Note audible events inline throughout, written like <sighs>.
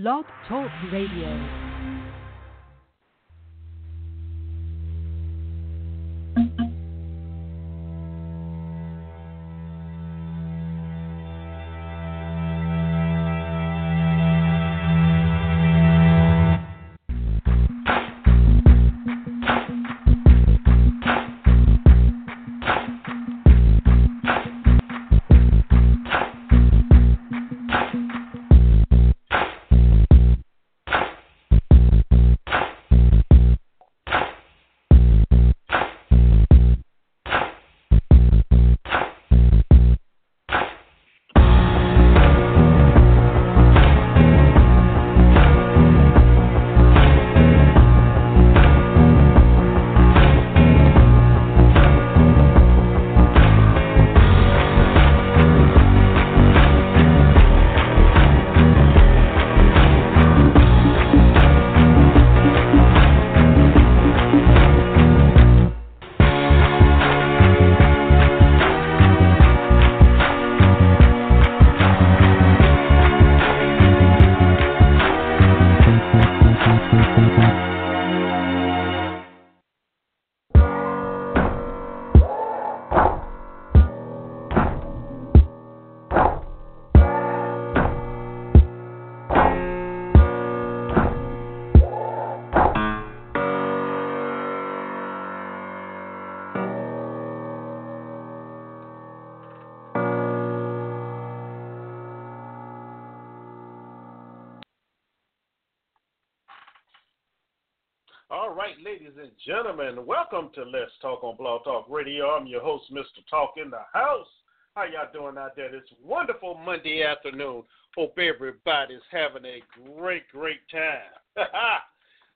Blog Talk Radio. Gentlemen, welcome to Let's Talk on Blog Talk Radio. I'm your host, Mr. Talk in the House. How y'all doing out there? It's wonderful Monday afternoon. Hope everybody's having a great, great time. <laughs>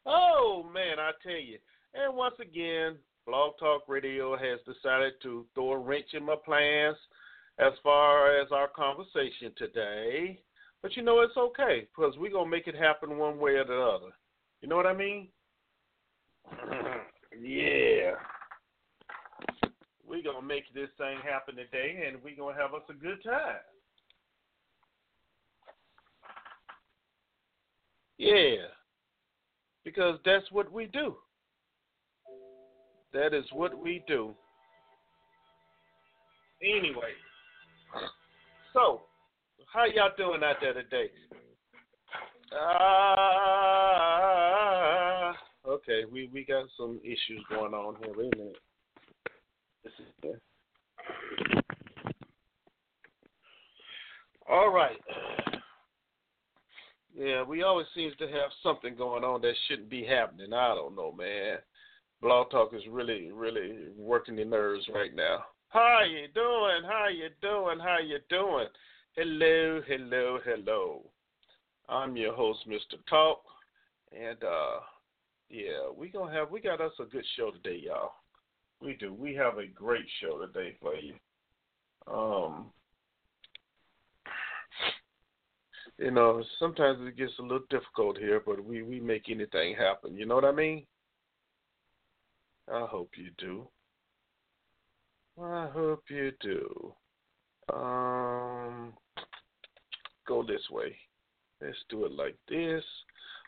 oh man, I tell you. And once again, Blog Talk Radio has decided to throw a wrench in my plans as far as our conversation today. But you know it's okay because we're gonna make it happen one way or the other. You know what I mean? <coughs> yeah. We're going to make this thing happen today, and we're going to have us a good time. Yeah. Because that's what we do. That is what we do. Anyway. <coughs> So, how y'all doing out there today? Ah. Uh, Okay, we we got some issues going on here. Wait a minute. This is. All right. Yeah, we always seems to have something going on that shouldn't be happening. I don't know, man. Blog Talk is really, really working the nerves right now. How you doing? How you doing? How you doing? Hello, hello, hello. I'm your host, Mr. Talk, and uh yeah, we gonna have we got us a good show today, y'all. We do. We have a great show today for you. Um, you know, sometimes it gets a little difficult here, but we we make anything happen. You know what I mean? I hope you do. I hope you do. Um, go this way. Let's do it like this.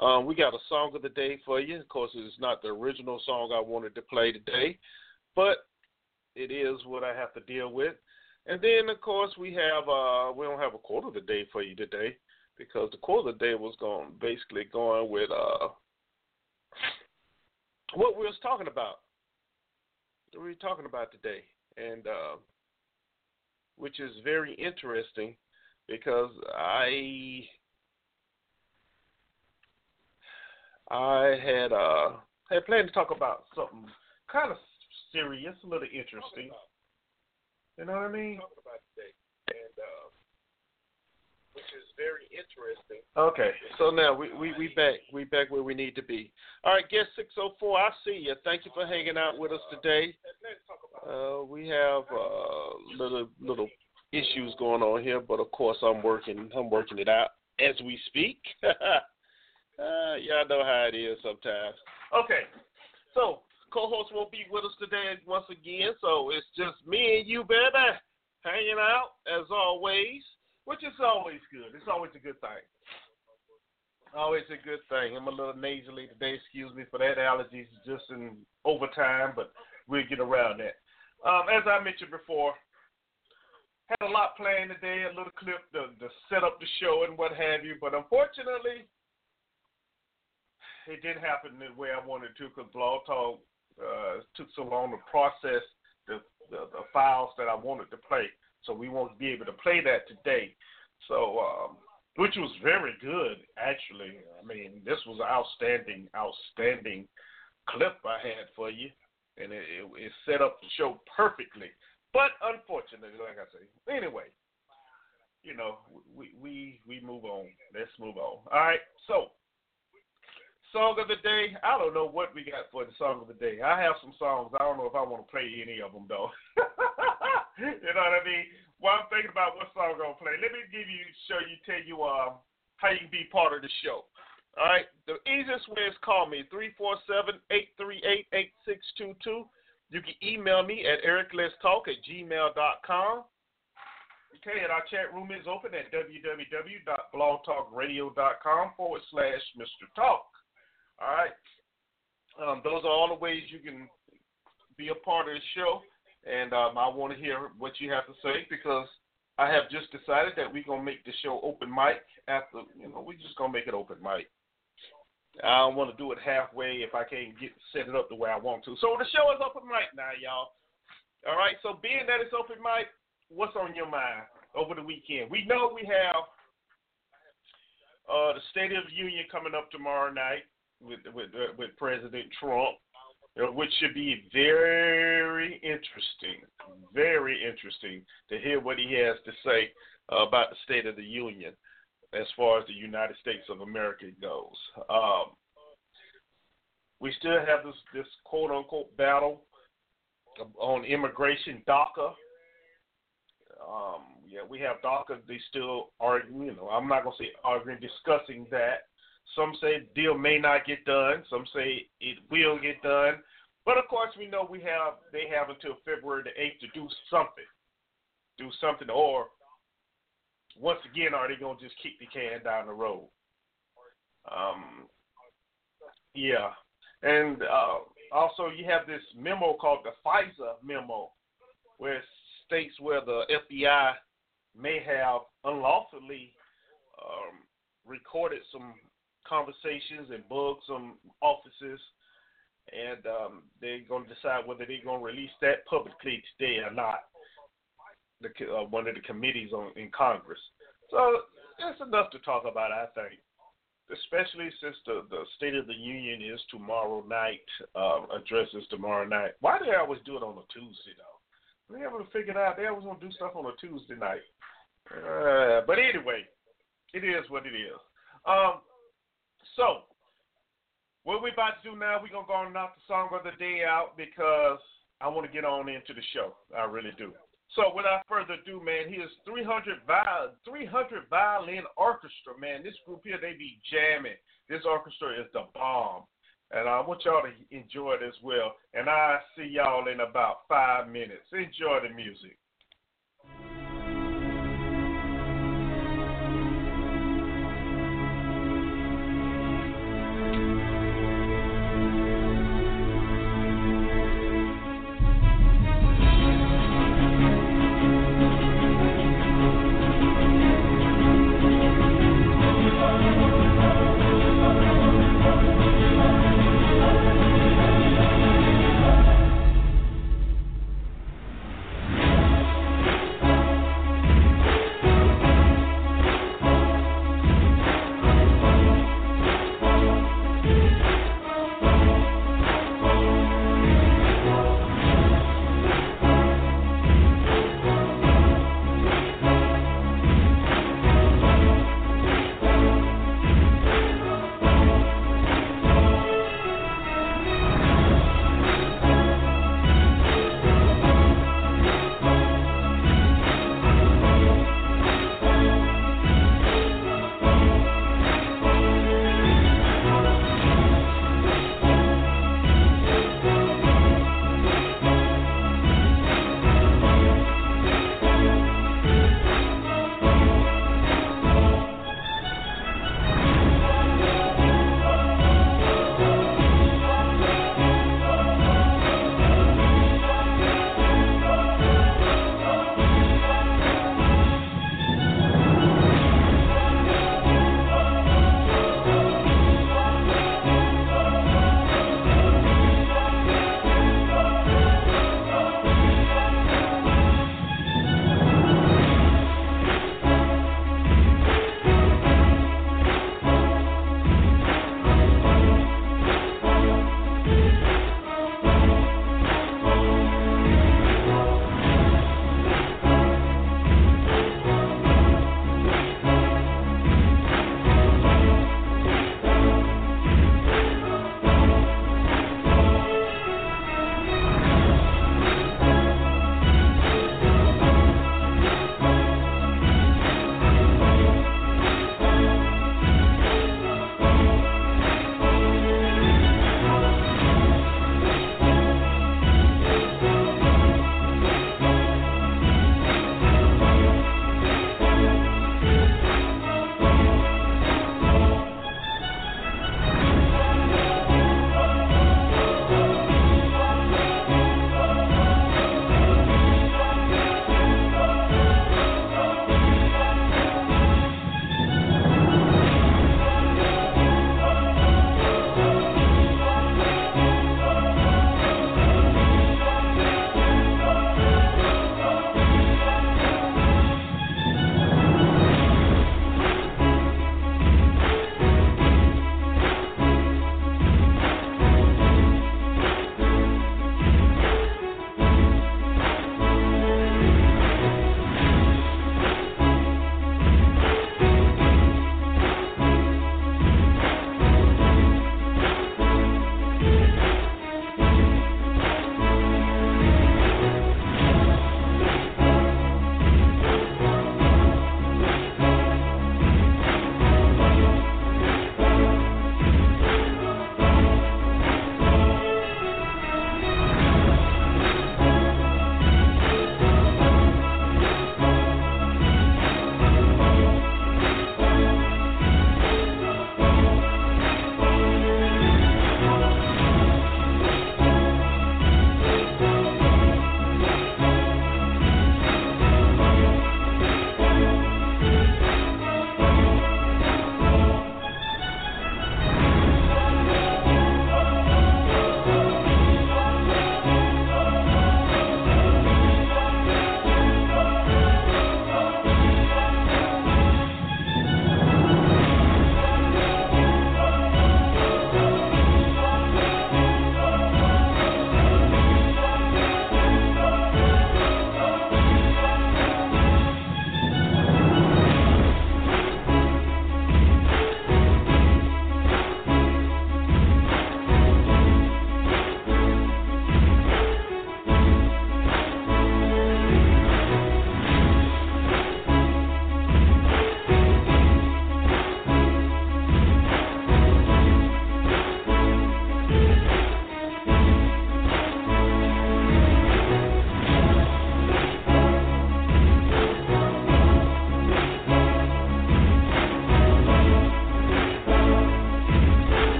Um, we got a song of the day for you. Of course, it's not the original song I wanted to play today, but it is what I have to deal with. And then, of course, we have uh, we don't have a quote of the day for you today because the quote of the day was going basically going with uh, what we was talking about. What we were talking about today, and uh, which is very interesting because I I had uh had planned to talk about something kind of serious, a little interesting. You know what I mean? Talking about today, and uh, which is very interesting. Okay, so now we we we back we back where we need to be. All right, guest six oh four, I see you. Thank you for hanging out with us today. Uh, we have uh, little little issues going on here, but of course I'm working I'm working it out as we speak. <laughs> Uh, y'all know how it is sometimes. Okay, so co-host won't be with us today once again, so it's just me and you, baby, hanging out as always, which is always good. It's always a good thing. Always a good thing. I'm a little nasally today. Excuse me for that. Allergies just in overtime, but we'll get around that. Um, as I mentioned before, had a lot planned today, a little clip to, to set up the show and what have you, but unfortunately, it didn't happen the way I wanted to because Blog Talk uh, took so long to process the, the, the files that I wanted to play. So we won't be able to play that today. So um, which was very good, actually. I mean, this was an outstanding, outstanding clip I had for you, and it, it, it set up the show perfectly. But unfortunately, like I say, anyway, you know, we we we move on. Let's move on. All right, so song of the day. I don't know what we got for the song of the day. I have some songs. I don't know if I want to play any of them though. <laughs> you know what I mean? while I'm thinking about what song I'm gonna play, let me give you, show you, tell you uh, how you can be part of the show. All right, the easiest way is call me 347-838-8622. You can email me at ericletstalk at gmail.com. Okay, and our chat room is open at www.blogtalkradio.com forward slash Mr. Talk. All right, um, those are all the ways you can be a part of the show and um, I want to hear what you have to say because I have just decided that we're gonna make the show open mic. After you know, we're just gonna make it open mic. I don't want to do it halfway if I can't get set it up the way I want to. So the show is open mic now, y'all. All right. So being that it's open mic, what's on your mind over the weekend? We know we have uh, the State of the Union coming up tomorrow night with with uh, with President Trump which should be very interesting, very interesting to hear what he has to say uh, about the State of the Union as far as the United States of America goes. Um, we still have this, this quote unquote battle on immigration, DACA. Um, yeah, we have DACA. They still are, you know, I'm not to say arguing, discussing that. Some say the deal may not get done. Some say it will get done. But of course, we know we have they have until February the eighth to do something, do something, or once again, are they gonna just kick the can down the road? Um, yeah, and uh, also you have this memo called the FISA memo, where it states where the FBI may have unlawfully um, recorded some conversations and bugged some offices and um, they're going to decide whether they're going to release that publicly today or not. The, uh, one of the committees on in Congress. So that's enough to talk about, I think. Especially since the, the State of the Union is tomorrow night, um, addresses tomorrow night. Why do they always do it on a Tuesday, though? They haven't figured out they always want to do stuff on a Tuesday night. Uh, but anyway, it is what it is. Um, so, what we're about to do now, we're going to go and knock the song of the day out because I want to get on into the show. I really do. So without further ado, man, here's 300 viol 300 violin orchestra, man. This group here, they be jamming. This orchestra is the bomb. And I want y'all to enjoy it as well. And I see y'all in about five minutes. Enjoy the music.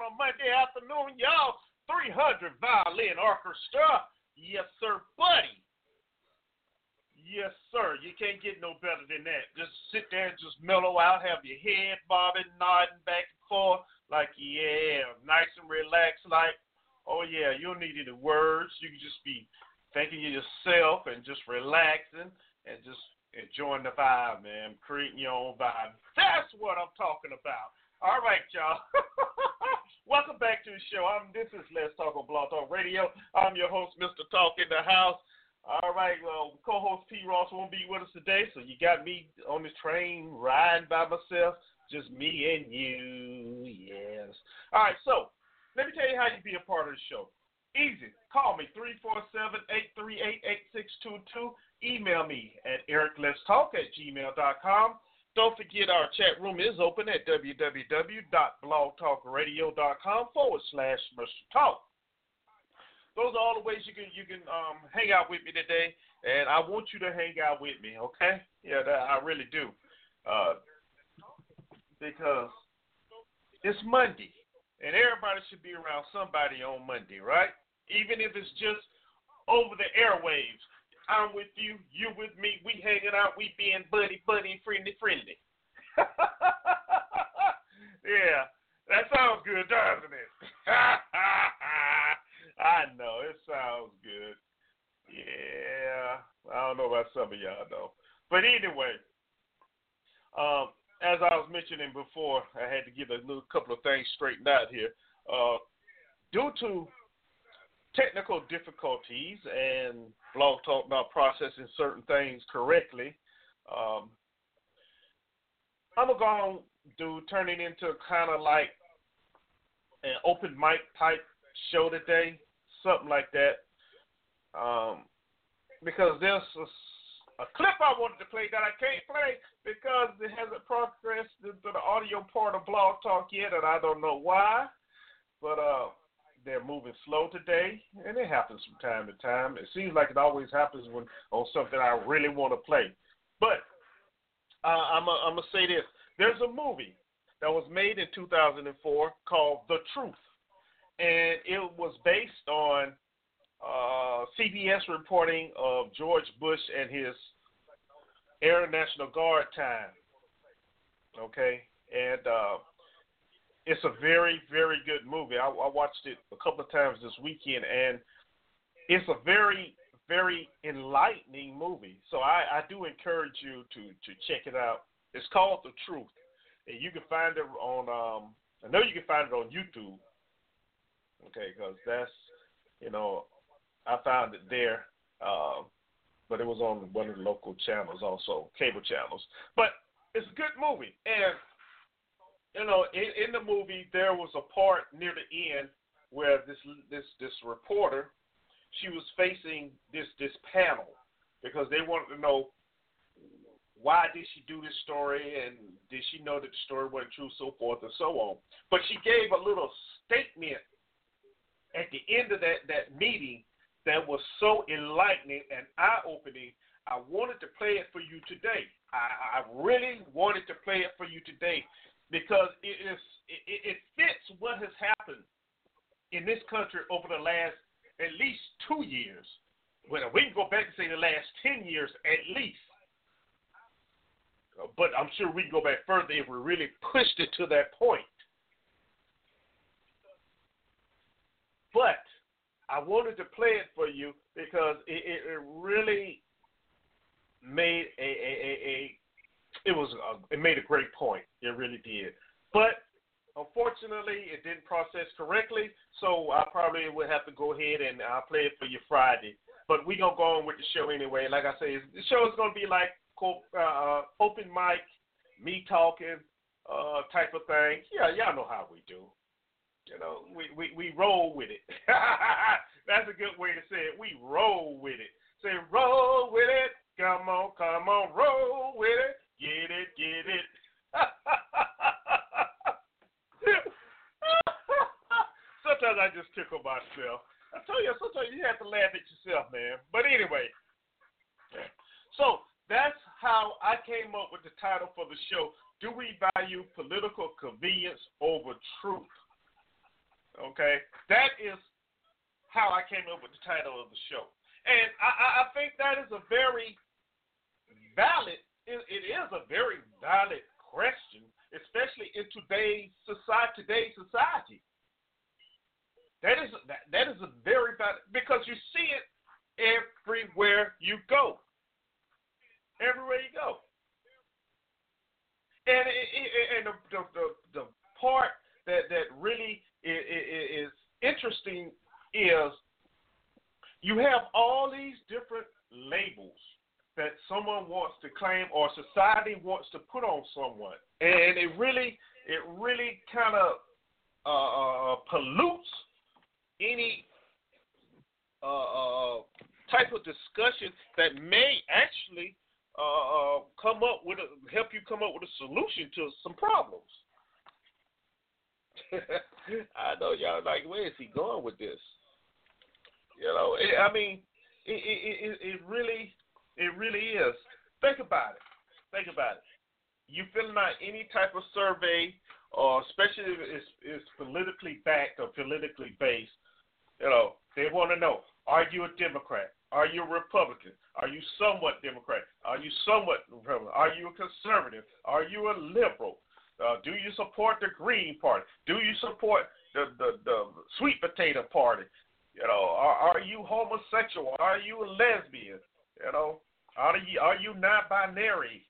on a Monday afternoon, y'all. 300 violin orchestra. Yes, sir, buddy. Yes, sir. You can't get no better than that. Just sit there and just mellow out, have your head bobbing, nodding back and forth, like, yeah, nice and relaxed, like, oh, yeah, you don't need any words. You can just be thinking of yourself and just relaxing and just enjoying the vibe, man, creating your own vibe. That's what I'm talking about. All right, y'all. <laughs> Welcome back to the show. I'm this is Let's Talk on Blog Talk Radio. I'm your host, Mr. Talk in the House. All right, well, co-host P. Ross won't be with us today, so you got me on the train riding by myself, just me and you. Yes. All right, so let me tell you how you be a part of the show. Easy. Call me 347-838-8622. Email me at ericletstalk at gmail.com. Don't forget our chat room is open at www.blogtalkradio.com forward slash Mr. Talk. Those are all the ways you can you can um, hang out with me today, and I want you to hang out with me, okay? Yeah, that, I really do, uh, because it's Monday, and everybody should be around somebody on Monday, right? Even if it's just over the airwaves. I'm with you, you with me, we hanging out, we being buddy, buddy, friendly, friendly. <laughs> yeah, that sounds good, doesn't it? <laughs> I know it sounds good. Yeah, I don't know about some of y'all though, but anyway, um, as I was mentioning before, I had to get a little couple of things straightened out here. Uh, due to technical difficulties and Blog Talk about processing certain things correctly, um, I'm gonna go on do turning into kind of like an open mic type show today, something like that. Um, because there's a, a, clip I wanted to play that I can't play because it hasn't progressed into the audio part of Blog Talk yet, and I don't know why. But uh, they're moving slow today, and it happens from time to time. It seems like it always happens when on something I really want to play. But uh, I'm gonna say this: there's a movie that was made in 2004 called The Truth, and it was based on uh, CBS reporting of George Bush and his Air National Guard time. Okay, and uh, it's a very, very good movie. I, I watched it a couple of times this weekend, and it's a very, very enlightening movie. So I, I do encourage you to to check it out. It's called The Truth, and you can find it on. Um, I know you can find it on YouTube. Okay, because that's you know I found it there, uh, but it was on one of the local channels also, cable channels. But it's a good movie, and you know, in, in the movie there was a part near the end where this this this reporter she was facing this this panel because they wanted to know why did she do this story and did she know that the story wasn't true, so forth and so on. But she gave a little statement at the end of that, that meeting that was so enlightening and eye opening. I wanted to play it for you today. I, I really wanted to play it for you today because it is it, it fits what has happened in this country over the last at least two years. Well, we can go back and say the last ten years at least. Uh, but I'm sure we can go back further if we really pushed it to that point. But I wanted to play it for you because it, it, it really made a, a, a, a it was a, it made a great point. It really did. But unfortunately, it didn't process correctly, so I probably would have to go ahead and I'll play it for you Friday. But we gonna go on with the show anyway. Like I say, the show is gonna be like uh, open mic, me talking, uh, type of thing. Yeah, y'all know how we do. You know, we, we, we roll with it. <laughs> That's a good way to say it. We roll with it. Say, roll with it. Come on, come on, roll with it. Get it, get it. <laughs> sometimes I just tickle myself. I tell you, sometimes you have to laugh at yourself, man. But anyway, so that's how I came up with the title for the show. Do we value political convenience over truth? Okay, that is how I came up with the title of the show. And I, I think that is a very valid, it, it is a very valid question, especially in today's society. Today's society. That is that, that is a very valid because you see it everywhere you go. Everywhere you go. And it, it, and the, the, the part that that really is, is interesting is you have all these different labels that someone wants to claim or society wants to put on someone, and it really it really kind of uh, uh, pollutes any uh, uh, type of discussion that may actually uh, uh, come up with a, help you come up with a solution to some problems. <laughs> I know y'all like, where is he going with this? You know, it, I mean, it, it, it, it really, it really is. Think about it. Think about it. You filling out any type of survey, or especially if it's, it's politically backed or politically based, you know, they want to know: Are you a Democrat? Are you a Republican? Are you somewhat Democrat? Are you somewhat Republican? Are you a conservative? Are you a liberal? Uh, do you support the Green Party? Do you support the, the, the Sweet Potato Party? You know, are, are you homosexual? Are you a lesbian? You know, are you are you not binary?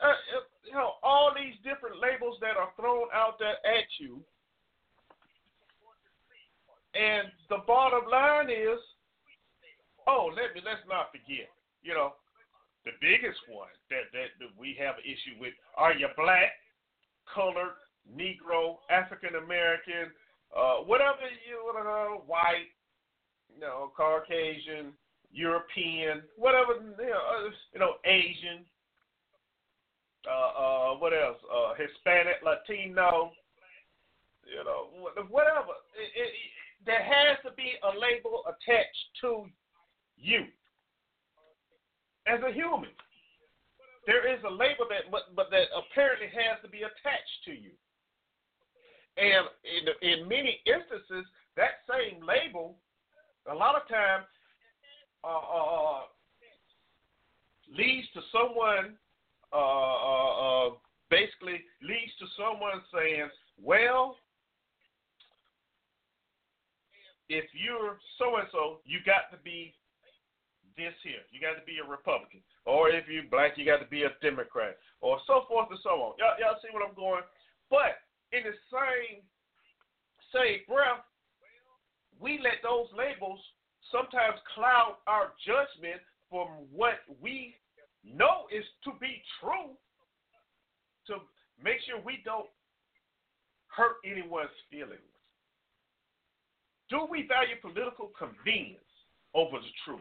Uh, you know, all these different labels that are thrown out there at you. And the bottom line is, oh, let me let's not forget. You know, the biggest one that that, that we have an issue with: Are you black? colored, Negro, African American, uh, whatever you want to know, white, you know, Caucasian, European, whatever, you know, Asian, uh, uh, what else? Uh, Hispanic, Latino, you know, whatever. It, it, there has to be a label attached to you as a human there is a label that but, but that apparently has to be attached to you. And in, in many instances, that same label, a lot of times, uh, uh, leads to someone, uh, uh, uh, basically leads to someone saying, well, if you're so and so, you got to be this here. You got to be a Republican. Or if you're black, you got to be a Democrat. Or so forth and so on. Y'all, y'all see what I'm going? But in the same same breath, we let those labels sometimes cloud our judgment from what we know is to be true to make sure we don't hurt anyone's feelings. Do we value political convenience over the truth?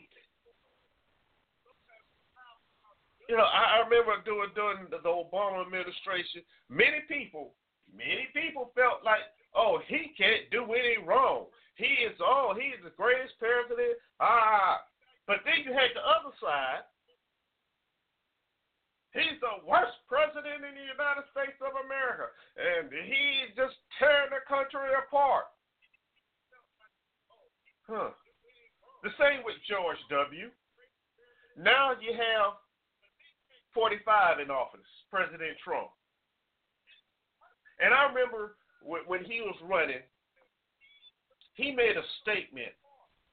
you know, I, I remember doing during the, Obama administration, many people, many people felt like, oh, he can't do any wrong. He is oh, he is the greatest president. Ah, but then you had the other side. He's the worst president in the United States of America, and he's just tearing the country apart. Huh. The same with George W. Now you have 45 in office, President Trump. And I remember when he was running, he made a statement,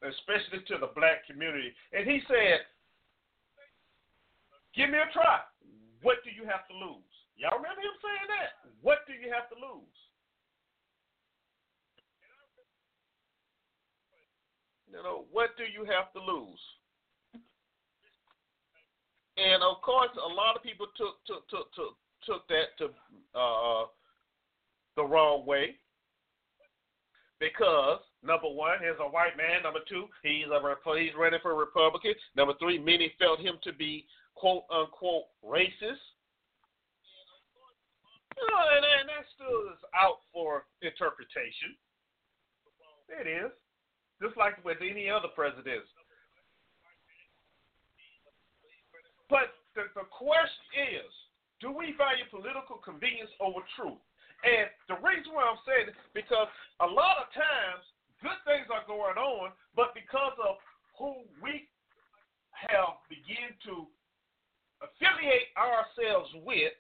especially to the black community, and he said, Give me a try. What do you have to lose? Y'all remember him saying that? What do you have to lose? You know, what do you have to lose? And of course, a lot of people took took took took, took that to uh, the wrong way because number one, he's a white man. Number two, he's a he's running for Republican. Number three, many felt him to be quote unquote racist. Know, and, and that still is out for interpretation. It is. Just like with any other presidents. But the, the question is, do we value political convenience over truth? And the reason why I'm saying it, because a lot of times good things are going on, but because of who we have begun to affiliate ourselves with,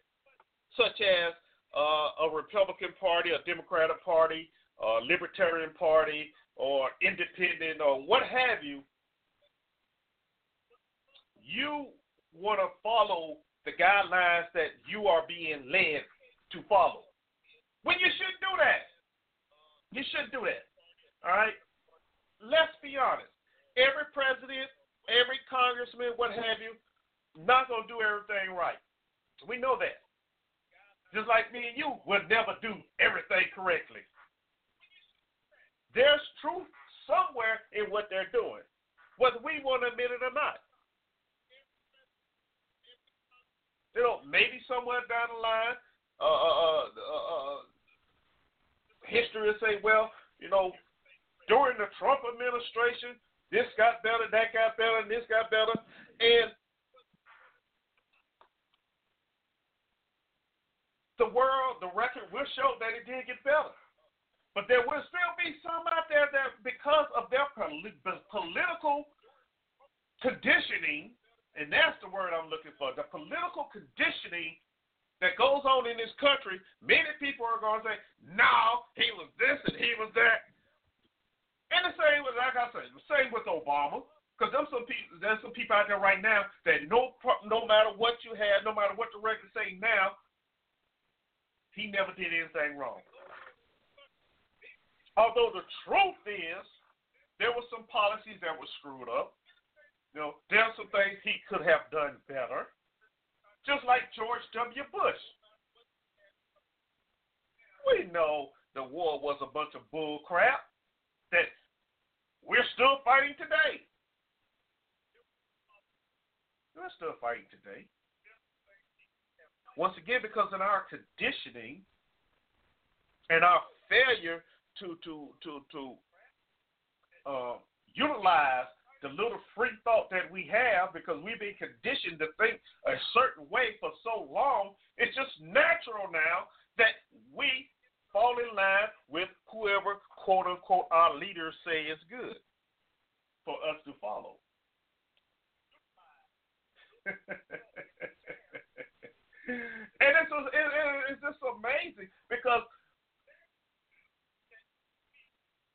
such as uh, a Republican Party, a Democratic Party, a Libertarian Party, or Independent, or what have you, you want to follow the guidelines that you are being led to follow. When you should do that. You should do that. All right? Let's be honest. Every president, every congressman, what have you, not going to do everything right. We know that. Just like me and you would never do everything correctly. There's truth somewhere in what they're doing, whether we want to admit it or not. You know, maybe somewhere down the line, uh, uh, uh, uh, history will say, well, you know, during the Trump administration, this got better, that got better, and this got better. And the world, the record will show that it did get better. But there will still be some out there that, because of their political conditioning, and that's the word I'm looking for. The political conditioning that goes on in this country, many people are going to say, no, he was this and he was that. And the same with, like I said, the same with Obama. Because there's some people, there's some people out there right now that no, no matter what you had, no matter what the records say now, he never did anything wrong. Although the truth is, there were some policies that were screwed up. You know, there's some things he could have done better, just like George W. Bush. We know the war was a bunch of bull crap that we're still fighting today. We're still fighting today. Once again, because in our conditioning and our failure to to to to uh, utilize the little free thought that we have because we've been conditioned to think a certain way for so long, it's just natural now that we fall in line with whoever, quote unquote, our leaders say is good for us to follow. <laughs> and it's, it, it's just amazing because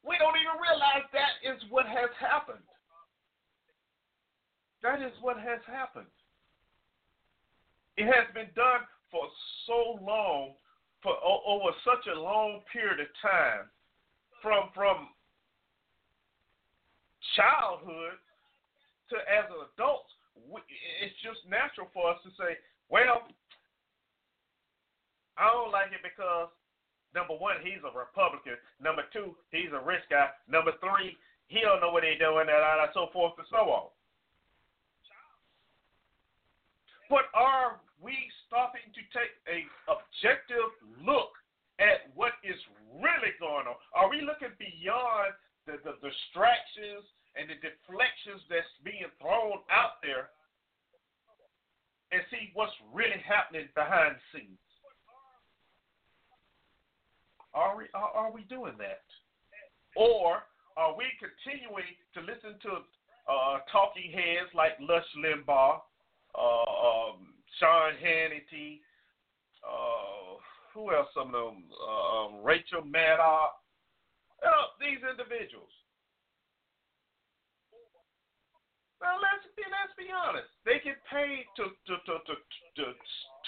we don't even realize that is what has happened. That is what has happened. It has been done for so long, for over such a long period of time, from from childhood to as an adult. It's just natural for us to say, well, I don't like it because number one, he's a Republican. Number two, he's a rich guy. Number three, he don't know what he's doing, and so forth and so on. But are we stopping to take a objective look at what is really going on? Are we looking beyond the, the distractions and the deflections that's being thrown out there and see what's really happening behind the scenes? Are we are, are we doing that? Or are we continuing to listen to uh, talking heads like Rush Limbaugh uh, um, Sean Hannity, uh, who else? Some of them, uh, um, Rachel Maddow. You know, these individuals. Now let's be let's be honest. They get paid to to to to, to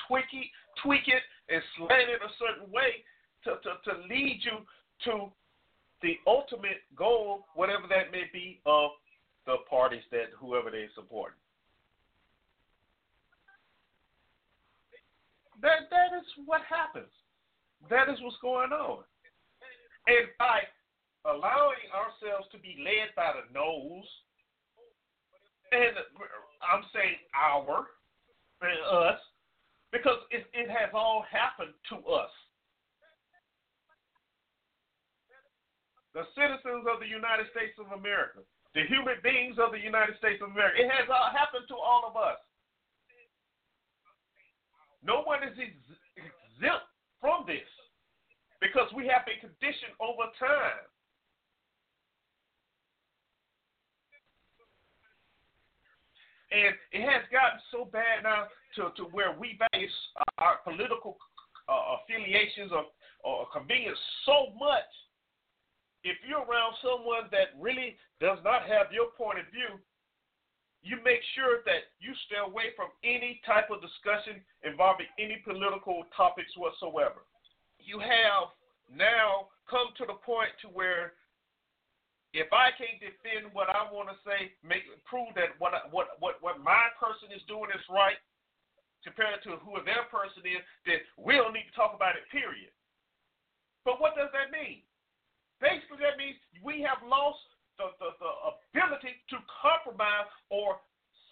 tweak it, tweak it, and slant it a certain way to, to to lead you to the ultimate goal, whatever that may be, of the parties that whoever they support. That that is what happens. That is what's going on. And by allowing ourselves to be led by the nose, and I'm saying our us, because it, it has all happened to us. The citizens of the United States of America, the human beings of the United States of America, it has all happened to all of us. No one is ex- exempt from this because we have been conditioned over time. And it has gotten so bad now to, to where we base our political uh, affiliations or, or convenience so much. If you're around someone that really does not have your point of view, you make sure that you stay away from any type of discussion involving any political topics whatsoever. You have now come to the point to where if I can't defend what I want to say, make prove that what what what what my person is doing is right compared to who their person is, then we don't need to talk about it. Period. But what does that mean? Basically, that means we have lost the, the, the ability to compromise or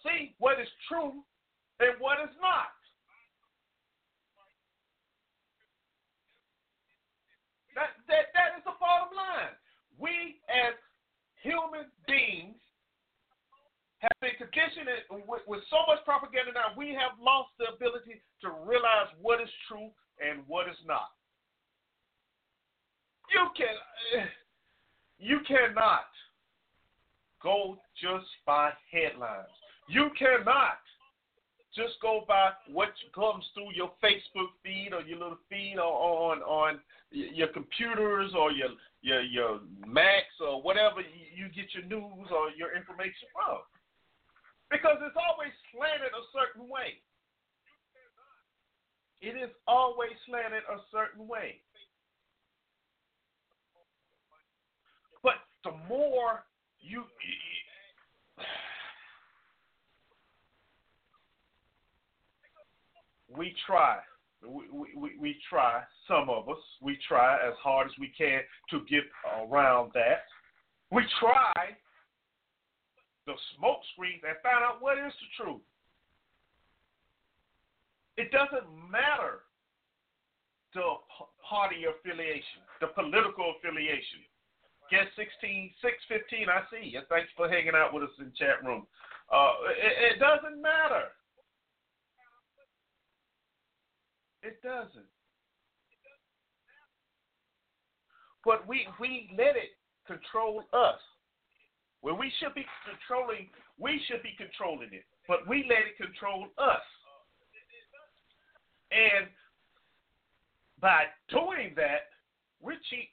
see what is true and what is not. That, that, that is the bottom line. We, as human beings, have been conditioned with, with so much propaganda now, we have lost the ability to realize what is true and what is not. You can, you cannot go just by headlines. You cannot just go by what comes through your Facebook feed or your little feed or on on your computers or your your your Macs or whatever you get your news or your information from. Because it's always slanted a certain way. It is always slanted a certain way. But the more you we try. We, we, we try, some of us, we try as hard as we can to get around that. We try the smoke screen and find out what is the truth. It doesn't matter the party affiliation, the political affiliation. Guest 16, 615, I see you. Thanks for hanging out with us in chat room. Uh, it, it doesn't matter. It doesn't. But we we let it control us. When we should be controlling, we should be controlling it. But we let it control us. And by doing that, we cheat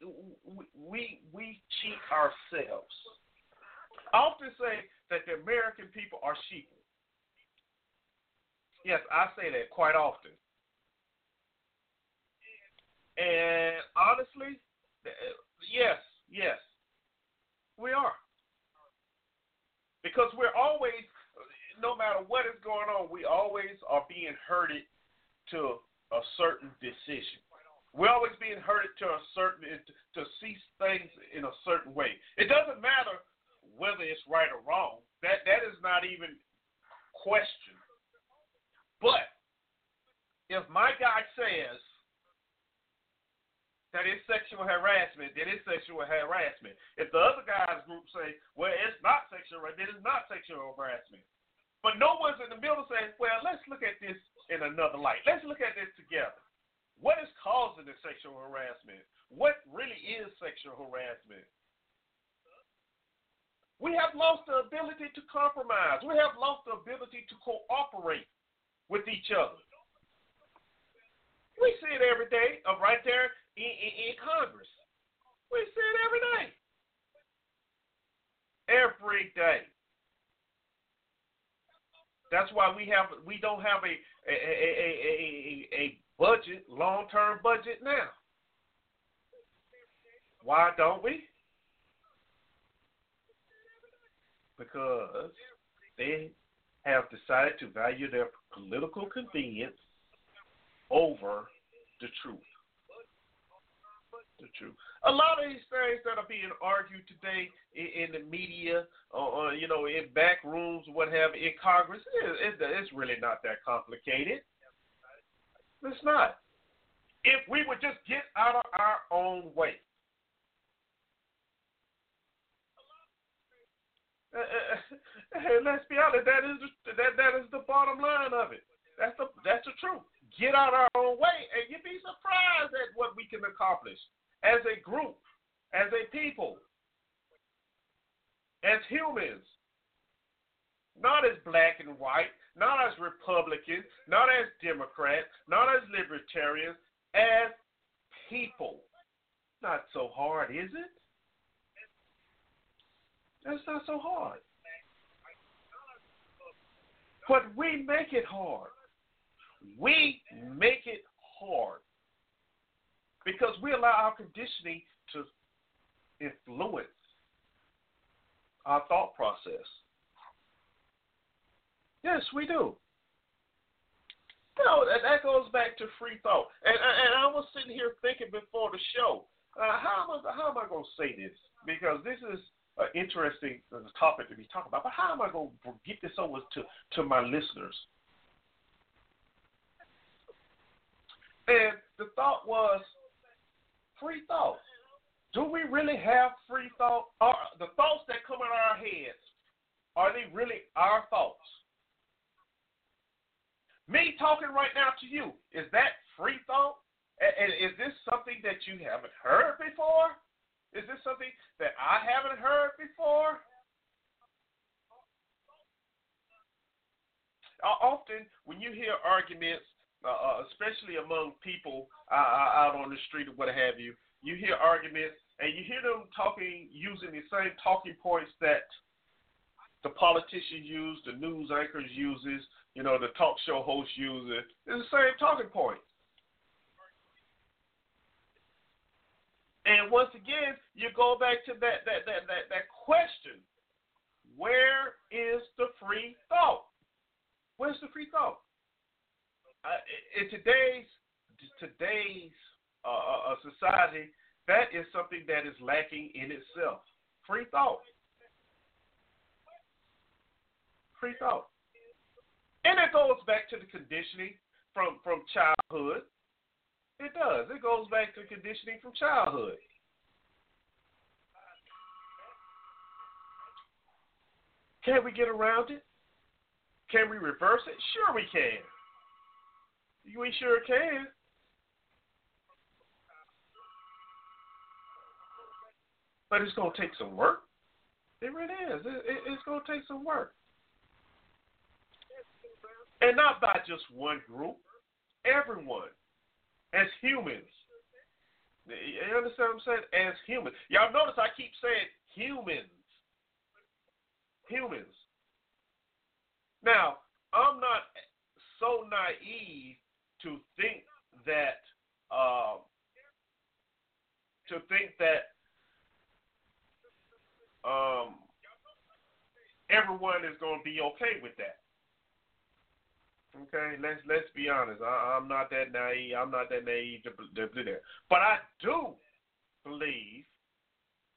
we we cheat ourselves. I often say that the American people are sheep. Yes, I say that quite often. And honestly, yes, yes, we are. Because we're always, no matter what is going on, we always are being herded to a certain decision. We're always being herded to a certain to see things in a certain way. It doesn't matter whether it's right or wrong. That that is not even questioned. But if my guy says that is sexual harassment, then it's sexual harassment. If the other guys group say, well, it's not sexual, then it's not sexual harassment. But no one's in the middle saying, well, let's look at this in another light. Let's look at this together. What is causing the sexual harassment? What really is sexual harassment? We have lost the ability to compromise. We have lost the ability to cooperate with each other. We see it every day, uh, right there in, in, in Congress. We see it every day. Every day. That's why we have we don't have a a a a, a budget, long term budget now. Why don't we? Because they have decided to value their political convenience over the truth the truth. A lot of these things that are being argued today in, in the media, or, or, you know, in back rooms, what have in Congress, it, it, it's really not that complicated. It's not. If we would just get out of our own way. Uh, uh, let's be honest. That is the, that that is the bottom line of it. That's the that's the truth. Get out our own way, and you'd be surprised at what we can accomplish as a group, as a people, as humans. Not as black and white, not as Republicans, not as Democrats, not as libertarians, as people. Not so hard, is it? That's not so hard. But we make it hard. We make it hard because we allow our conditioning to influence our thought process. Yes, we do. Know, and that goes back to free thought. And, and I was sitting here thinking before the show, uh, how, am I, how am I going to say this? Because this is an interesting topic to be talking about. But how am I going to get this over to, to my listeners? And the thought was free thought. Do we really have free thought? Are the thoughts that come in our heads, are they really our thoughts? Me talking right now to you, is that free thought? And is this something that you haven't heard before? Is this something that I haven't heard before? Often, when you hear arguments, uh, uh especially among people uh, uh, out on the street or what have you, you hear arguments and you hear them talking using the same talking points that the politicians use, the news anchors uses, you know, the talk show host uses. It's the same talking points. And once again, you go back to that that that that, that question: Where is the free thought? Where's the free thought? Uh, in today's today's uh, uh, uh, society, that is something that is lacking in itself. Free thought. Free thought. And it goes back to the conditioning from, from childhood. It does. It goes back to conditioning from childhood. Can we get around it? Can we reverse it? Sure we can. We sure can. But it's going to take some work. It really is. It, it, it's going to take some work. And not by just one group, everyone, as humans. You understand what I'm saying? As humans. Y'all notice I keep saying humans. Humans. Now, I'm not so naive to think that uh, to think that um, everyone is going to be okay with that. Okay, let's let's be honest. I, I'm not that naive. I'm not that naive to, to that. But I do believe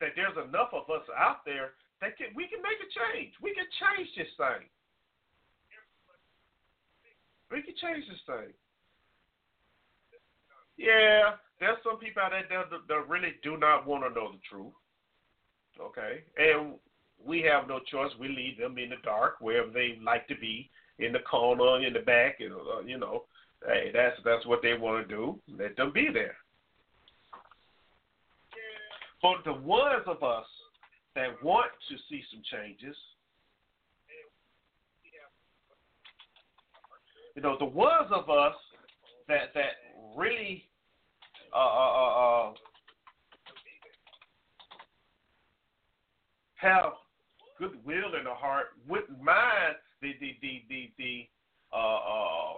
that there's enough of us out there that can we can make a change. We can change this thing. We can change this thing. Yeah, there's some people out there that, that really do not want to know the truth. Okay, and we have no choice. We leave them in the dark wherever they like to be in the corner, in the back, and uh, you know, hey, that's that's what they want to do. Let them be there. For the ones of us that want to see some changes, you know, the ones of us that that really uh, uh, uh, uh have goodwill in the heart, wouldn't mind the the the the the uh, uh,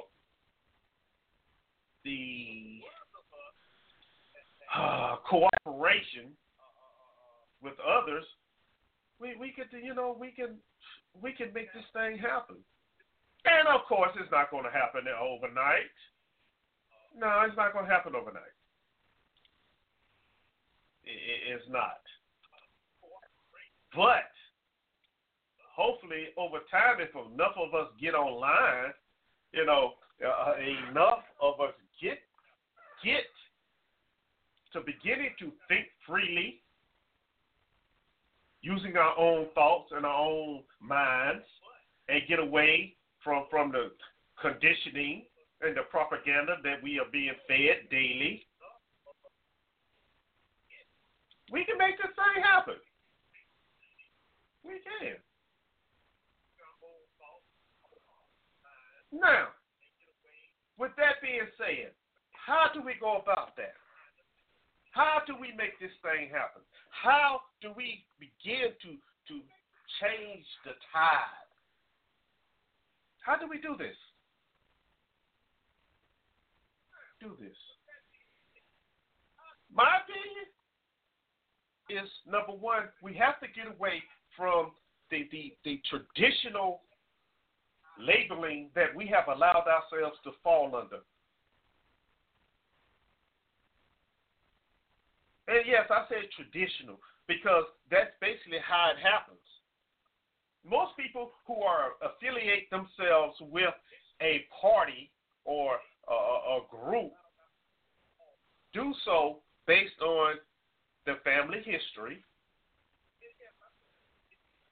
the uh, cooperation with others, we we could you know we can we can make this thing happen. And of course, it's not going to happen overnight. No, it's not going to happen overnight. It's not. But hopefully over time, if enough of us get online, you know, uh, enough of us get get to beginning to think freely, using our own thoughts and our own minds, and get away from from the conditioning and the propaganda that we are being fed daily. We can make this thing happen. We can. Now, with that being said, how do we go about that? How do we make this thing happen? How do we begin to to change the tide? How do we do this? Do this. My opinion is number one, we have to get away from the, the, the traditional labeling that we have allowed ourselves to fall under. And yes, I said traditional because that's basically how it happens. Most people who are affiliate themselves with a party or a, a group do so based on the family history.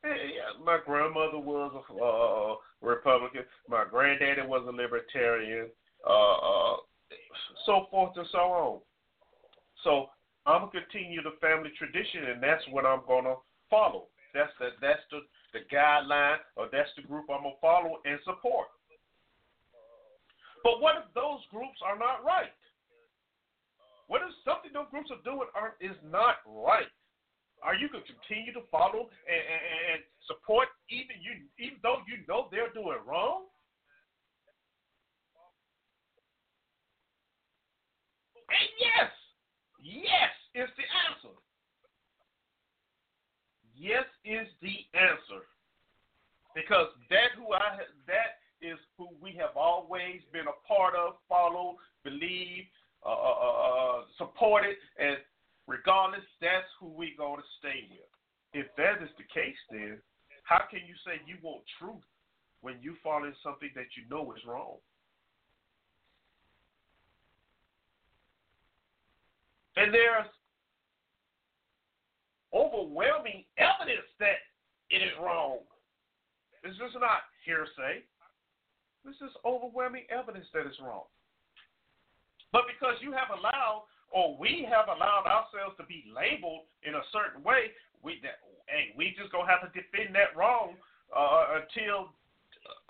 Yeah, my grandmother was a uh, Republican. My granddaddy was a Libertarian. Uh, uh, so forth and so on. So I'm gonna continue the family tradition, and that's what I'm gonna follow. That's the that's the the guideline, or that's the group I'm gonna follow and support. But what if those groups are not right? What if something those groups are doing are is not right? Are you going to continue to follow and, and, and support even you even though you know they're doing wrong? And yes, yes is the answer. Yes is the answer. Because that who I that is who we have always been a part of, followed, believed, uh, uh, uh, uh supported, and regardless, that's who we're going to stay with. If that is the case, then how can you say you want truth when you fall in something that you know is wrong? And there's overwhelming evidence that it is wrong. This is not hearsay. This is overwhelming evidence that it's wrong. But because you have allowed or we have allowed ourselves to be labeled in a certain way, we that, hey, we just gonna have to defend that wrong uh, until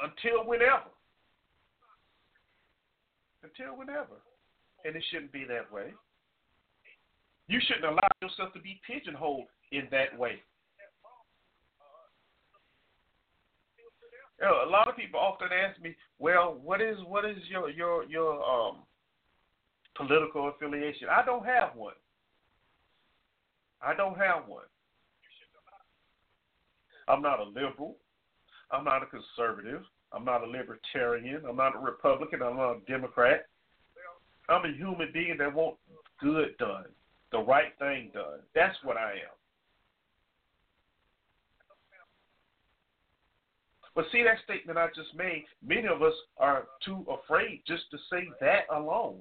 until whenever, until whenever, and it shouldn't be that way. You shouldn't allow yourself to be pigeonholed in that way. You know, a lot of people often ask me, "Well, what is what is your your your um political affiliation. I don't have one. I don't have one. I'm not a liberal. I'm not a conservative. I'm not a libertarian. I'm not a Republican. I'm not a Democrat. I'm a human being that wants good done, the right thing done. That's what I am. But see that statement I just made, many of us are too afraid just to say that alone.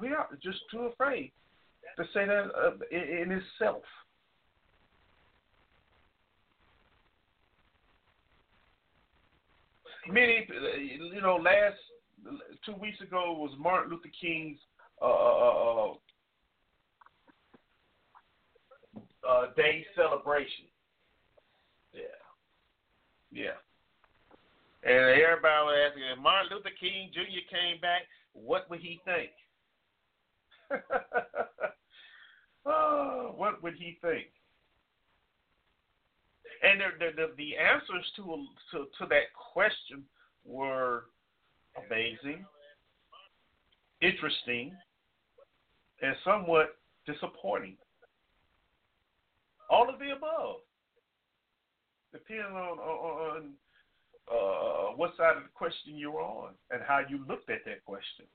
We are just too afraid to say that uh, in, in itself. Many, you know, last two weeks ago was Martin Luther King's uh, uh, uh, uh day celebration. Yeah, yeah. And everybody was asking, if Martin Luther King Jr. came back, what would he think? <laughs> oh, what would he think? And the, the, the, answers to, to to that question were amazing, interesting, and somewhat disappointing. All of the above, depending on on uh, what side of the question you're on and how you looked at that question.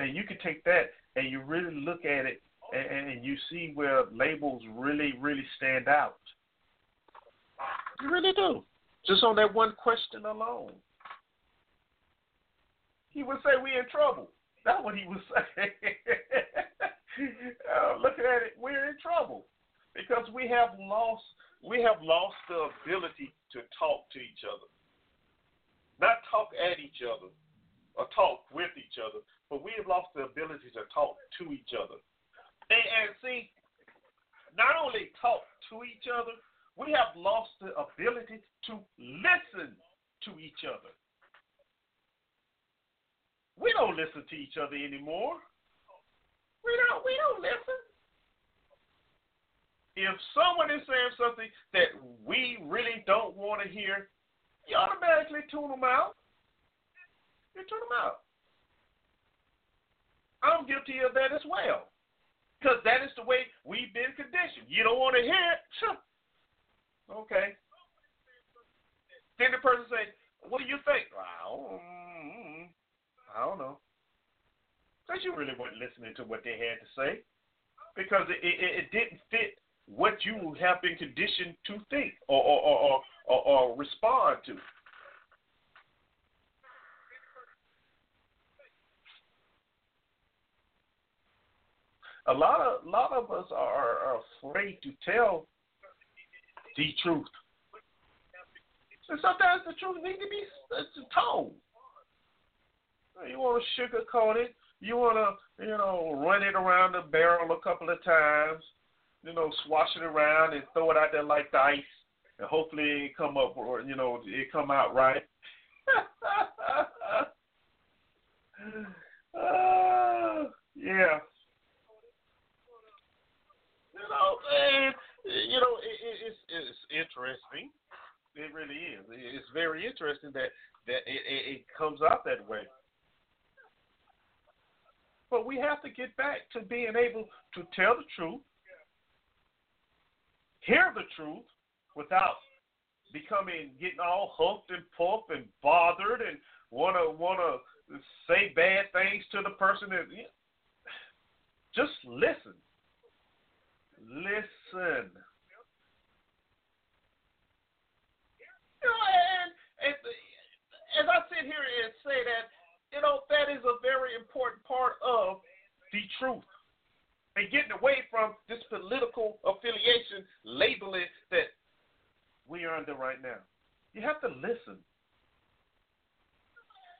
And you can take that and you really look at it and, and you see where labels really, really stand out. You really do. Just on that one question alone. He would say we're in trouble. That's what he would <laughs> say. uh, looking at it, we're in trouble because we have lost we have lost the ability to talk to each other, not talk at each other or talk with each other, but we have lost the ability to talk to each other. And, and see, not only talk to each other, we have lost the ability to listen to each other. We don't listen to each other anymore. We don't we don't listen. If someone is saying something that we really don't want to hear, you automatically tune them out. You tune them out. I'm guilty of that as well. Because that is the way we've been conditioned. You don't want to hear it? Okay. Then the person say, what do you think? I don't, know. Because you really weren't listening to what they had to say. Because it, it, it didn't fit what you have been conditioned to think or, or, or, or, or respond to. A lot of lot of us are, are afraid to tell the truth. And sometimes the truth needs to be told. You want to sugarcoat it. You want to, you know, run it around the barrel a couple of times. You know, swash it around and throw it out there like dice, and hopefully it come up or you know it come out right. uh, <laughs> yeah know, and you know, it, it, it's it's interesting. It really is. It's very interesting that that it, it, it comes out that way. But we have to get back to being able to tell the truth, hear the truth, without becoming getting all hooked and puffed and bothered and wanna wanna say bad things to the person that just listen listen. You know, and, and as I sit here and say that, you know, that is a very important part of the truth. And getting away from this political affiliation labeling that we are under right now. You have to listen.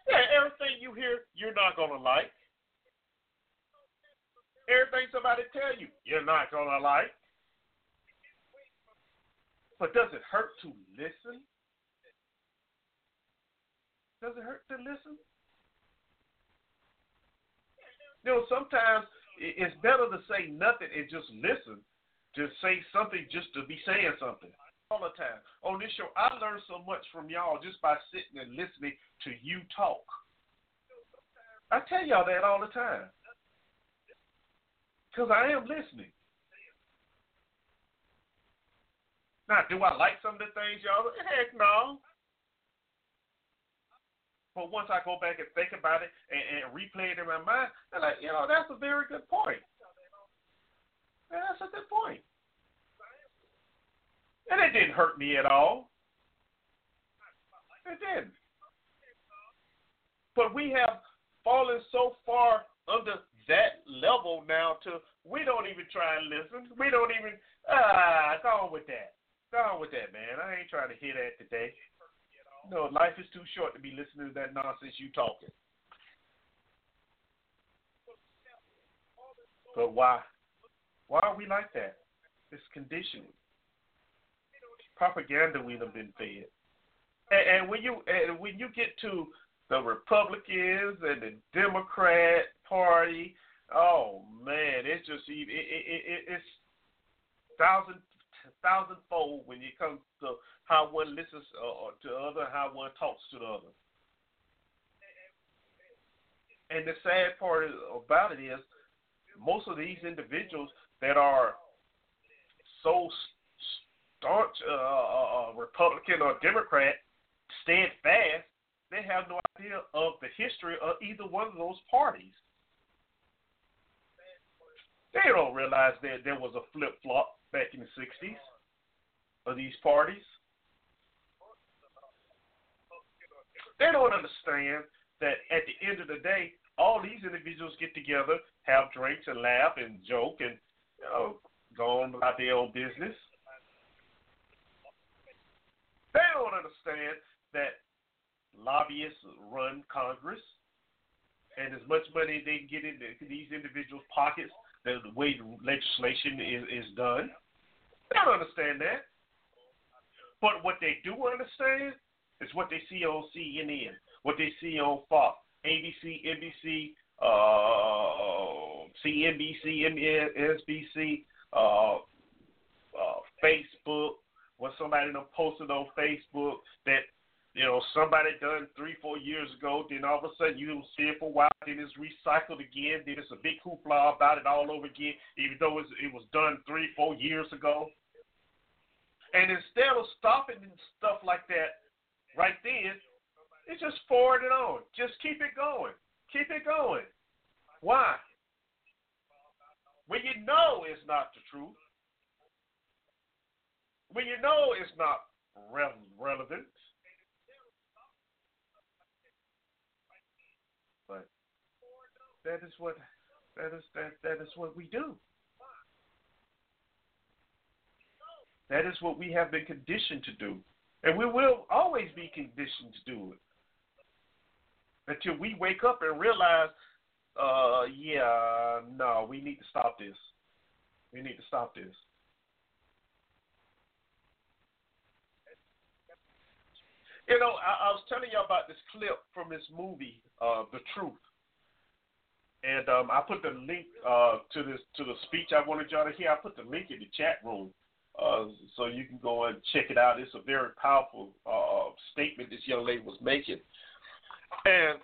Yeah, everything you hear, you're not going to like. Everything somebody tell you, you're not gonna like. But does it hurt to listen? Does it hurt to listen? You know, sometimes it's better to say nothing and just listen to say something just to be saying something all the time. On this show, I learned so much from y'all just by sitting and listening to you talk. I tell y'all that all the time. Because I am listening. Now, do I like some of the things y'all? Heck no. But once I go back and think about it and, and replay it in my mind, I'm like, you know, that's a very good point. Yeah, that's a good point. And it didn't hurt me at all. It didn't. But we have fallen so far under that level now to we don't even try and listen. We don't even ah go on with that. Go on with that, man. I ain't trying to hear that today. No, life is too short to be listening to that nonsense you talking. But why? Why are we like that? It's conditioning. Propaganda we have been fed. And, and when you and when you get to the Republicans and the Democrat Party. Oh man, it's just it, it, it, it's thousand thousandfold when it comes to how one listens uh, to the other, how one talks to the other. And the sad part about it is, most of these individuals that are so staunch uh, uh, uh Republican or Democrat, steadfast, they have no idea of the history of either one of those parties. They don't realize that there was a flip flop back in the 60s of these parties. They don't understand that at the end of the day, all these individuals get together, have drinks and laugh and joke and you know go on about their own business. They don't understand that lobbyists run Congress, and as much money they can get into these individuals' pockets, the, way the legislation is, is done. They don't understand that. But what they do understand is what they see on CNN, what they see on Fox, ABC, NBC, uh, CNBC, MSNBC, uh, uh, Facebook. When somebody posted on Facebook that you know, somebody done three, four years ago, then all of a sudden you don't see it for a while, then it's recycled again, then it's a big hoopla about it all over again, even though it was done three, four years ago. And instead of stopping and stuff like that right then, it's just forward it on. Just keep it going. Keep it going. Why? When you know it's not the truth, when you know it's not relevant, that is what that is that that is what we do. That is what we have been conditioned to do. And we will always be conditioned to do it. Until we wake up and realize, uh, yeah, no, we need to stop this. We need to stop this. You know, I, I was telling y'all about this clip from this movie, uh, The Truth and um, I put the link uh, to this to the speech I wanted y'all to hear. I put the link in the chat room, uh, so you can go and check it out. It's a very powerful uh, statement this young lady was making. And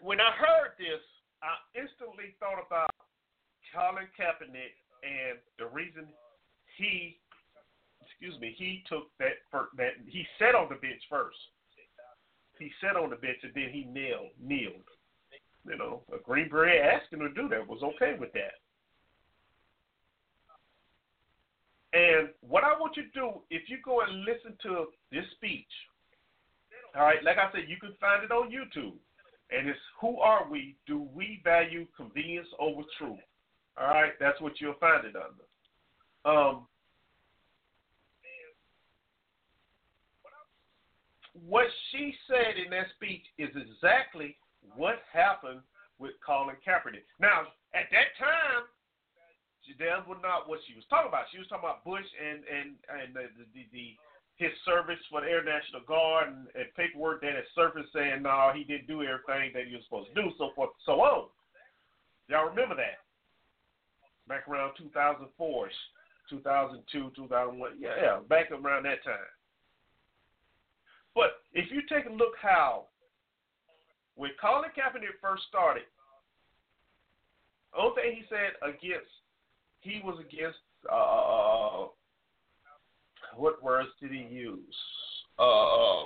when I heard this, I instantly thought about Colin Kaepernick and the reason he, excuse me, he took that for, that he sat on the bench first. He sat on the bench and then he knelt, kneeled you know, a Green Beret asking him to do that was okay with that. And what I want you to do, if you go and listen to this speech, all right, like I said, you can find it on YouTube. And it's Who Are We? Do We Value Convenience Over Truth? All right, that's what you'll find it under. Um, what she said in that speech is exactly what happened with Colin Kaepernick. Now, at that time, that was not what she was talking about. She was talking about Bush and and and the the, the, his service for the Air National Guard and, and paperwork that had surfaced saying no, he didn't do everything that he was supposed to do, so forth, so on. Y'all remember that? Back around 2004, 2002, 2001, yeah, yeah, back around that time. But if you take a look how when Colin Kaepernick first started, only thing he said against, he was against, uh, what words did he use? Uh,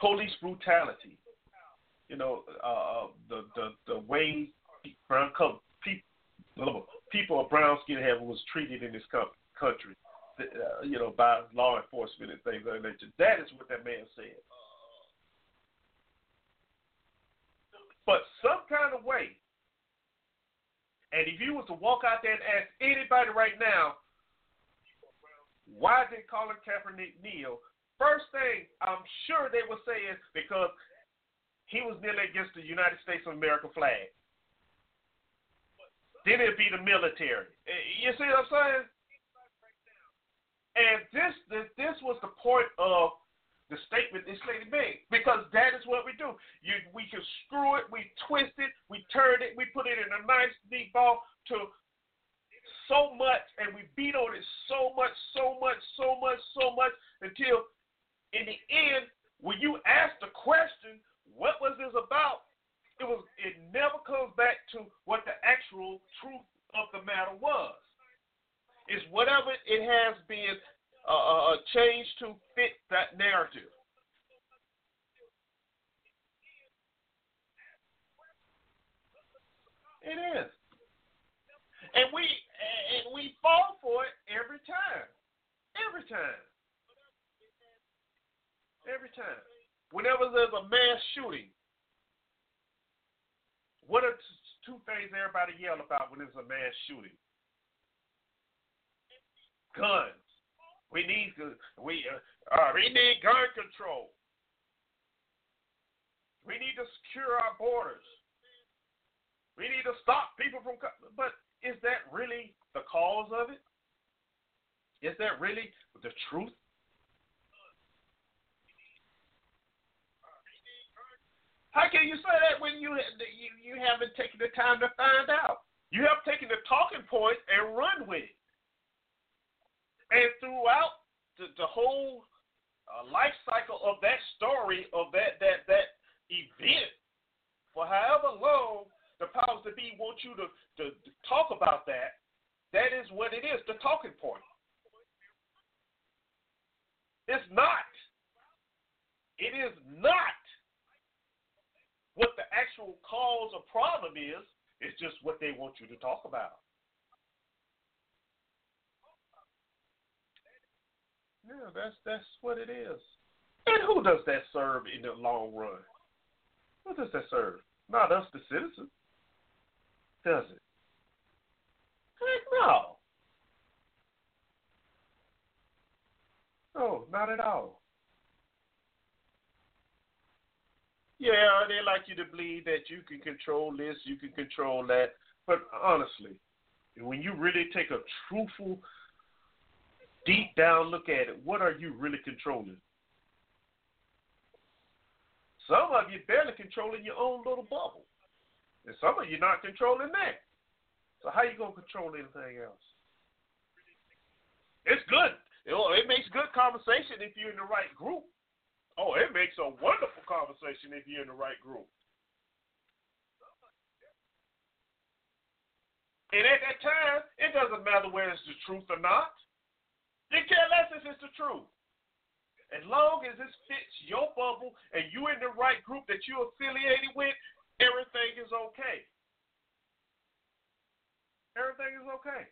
police brutality. You know, uh, the the the way brown people people of brown skin have was treated in this country. Uh, you know, by law enforcement and things of that. Nature. That is what that man said. but some kind of way. And if you was to walk out there and ask anybody right now, why did Colin Kaepernick kneel? First thing I'm sure they would say is because he was kneeling against the United States of America flag. Then it'd be the military. You see what I'm saying? And this, this, this was the point of the statement this lady made because that is what we do. You, we can screw it, we twist it, we turn it, we put it in a nice neat ball to so much, and we beat on it so much, so much, so much, so much until in the end, when you ask the question, what was this about? It was. It never comes back to what the actual truth of the matter was. It's whatever it has been uh, uh, uh, change to fit that narrative. It is. And we and we fall for it every time. Every time. Every time. Whenever there's a mass shooting, what are two things everybody yell about when there's a mass shooting? Guns. We need we uh, uh, we need gun control. We need to secure our borders. We need to stop people from. But is that really the cause of it? Is that really the truth? How can you say that when you you, you haven't taken the time to find out? You have taken the talking point and run with it. And throughout the, the whole uh, life cycle of that story of that that that event, for however long the powers that be want you to, to, to talk about that, that is what it is, the talking point. It's not. It is not what the actual cause or problem is. It's just what they want you to talk about. Yeah, that's that's what it is. And who does that serve in the long run? Who does that serve? Not us, the citizens does it? Heck no. No, not at all. Yeah, they like you to believe that you can control this, you can control that. But honestly, when you really take a truthful, deep down look at it, what are you really controlling? Some of you barely controlling your own little bubble. And some of you not controlling that. So how you gonna control anything else? It's good. It oh, makes good conversation if you're in the right group. Oh, it makes a wonderful conversation if you're in the right group. And at that time, it doesn't matter whether it's the truth or not. You care less if it's the truth. As long as this fits your bubble and you're in the right group that you're affiliated with, everything is okay. Everything is okay.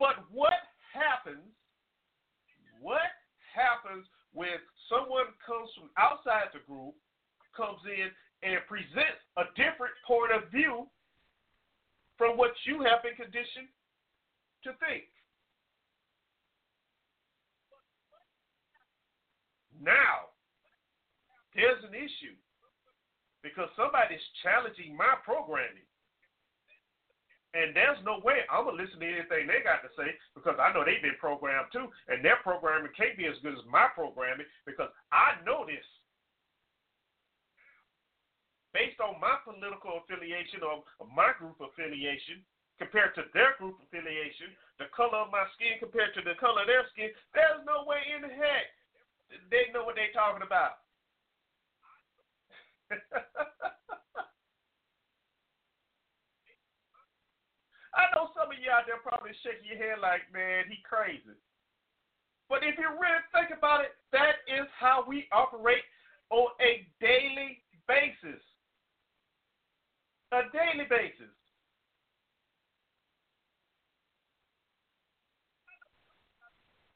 But what happens? What happens when someone comes from outside the group, comes in and presents a different point of view from what you have been conditioned to think? Now, there's an issue because somebody's challenging my programming. And there's no way I'm gonna listen to anything they got to say because I know they've been programmed too, and their programming can't be as good as my programming because I know this. Based on my political affiliation or my group affiliation compared to their group affiliation, the color of my skin compared to the color of their skin, there's no way in the heck they know what they're talking about. <laughs> I know some of you out there probably shaking your head like, man, he crazy. But if you really think about it, that is how we operate on a daily basis. A daily basis.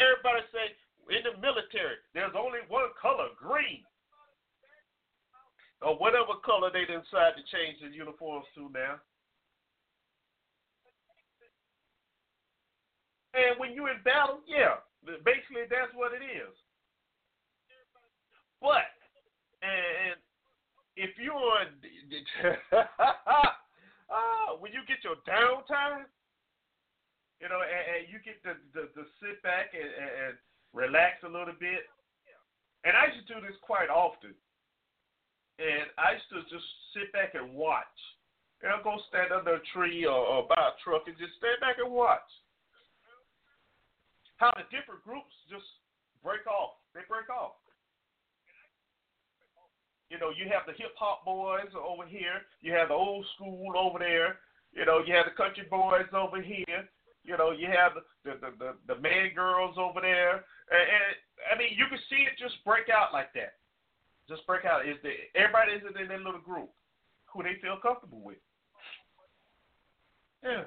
Everybody say in the military, there's only one color, green or whatever color they decide to change the uniforms to now. And when you're in battle, yeah, basically that's what it is. But and if you're on, uh, <laughs> when you get your downtime, you know, and, and you get to, to, to sit back and, and relax a little bit. And I used to do this quite often and I used to just sit back and watch. And I'll go stand under a tree or, or by a truck and just stand back and watch. How the different groups just break off. They break off. You know, you have the hip hop boys over here. You have the old school over there. You know, you have the country boys over here. You know, you have the the the, the man girls over there. And, and I mean, you can see it just break out like that just break out. Is the everybody is in their little group who they feel comfortable with. Yeah.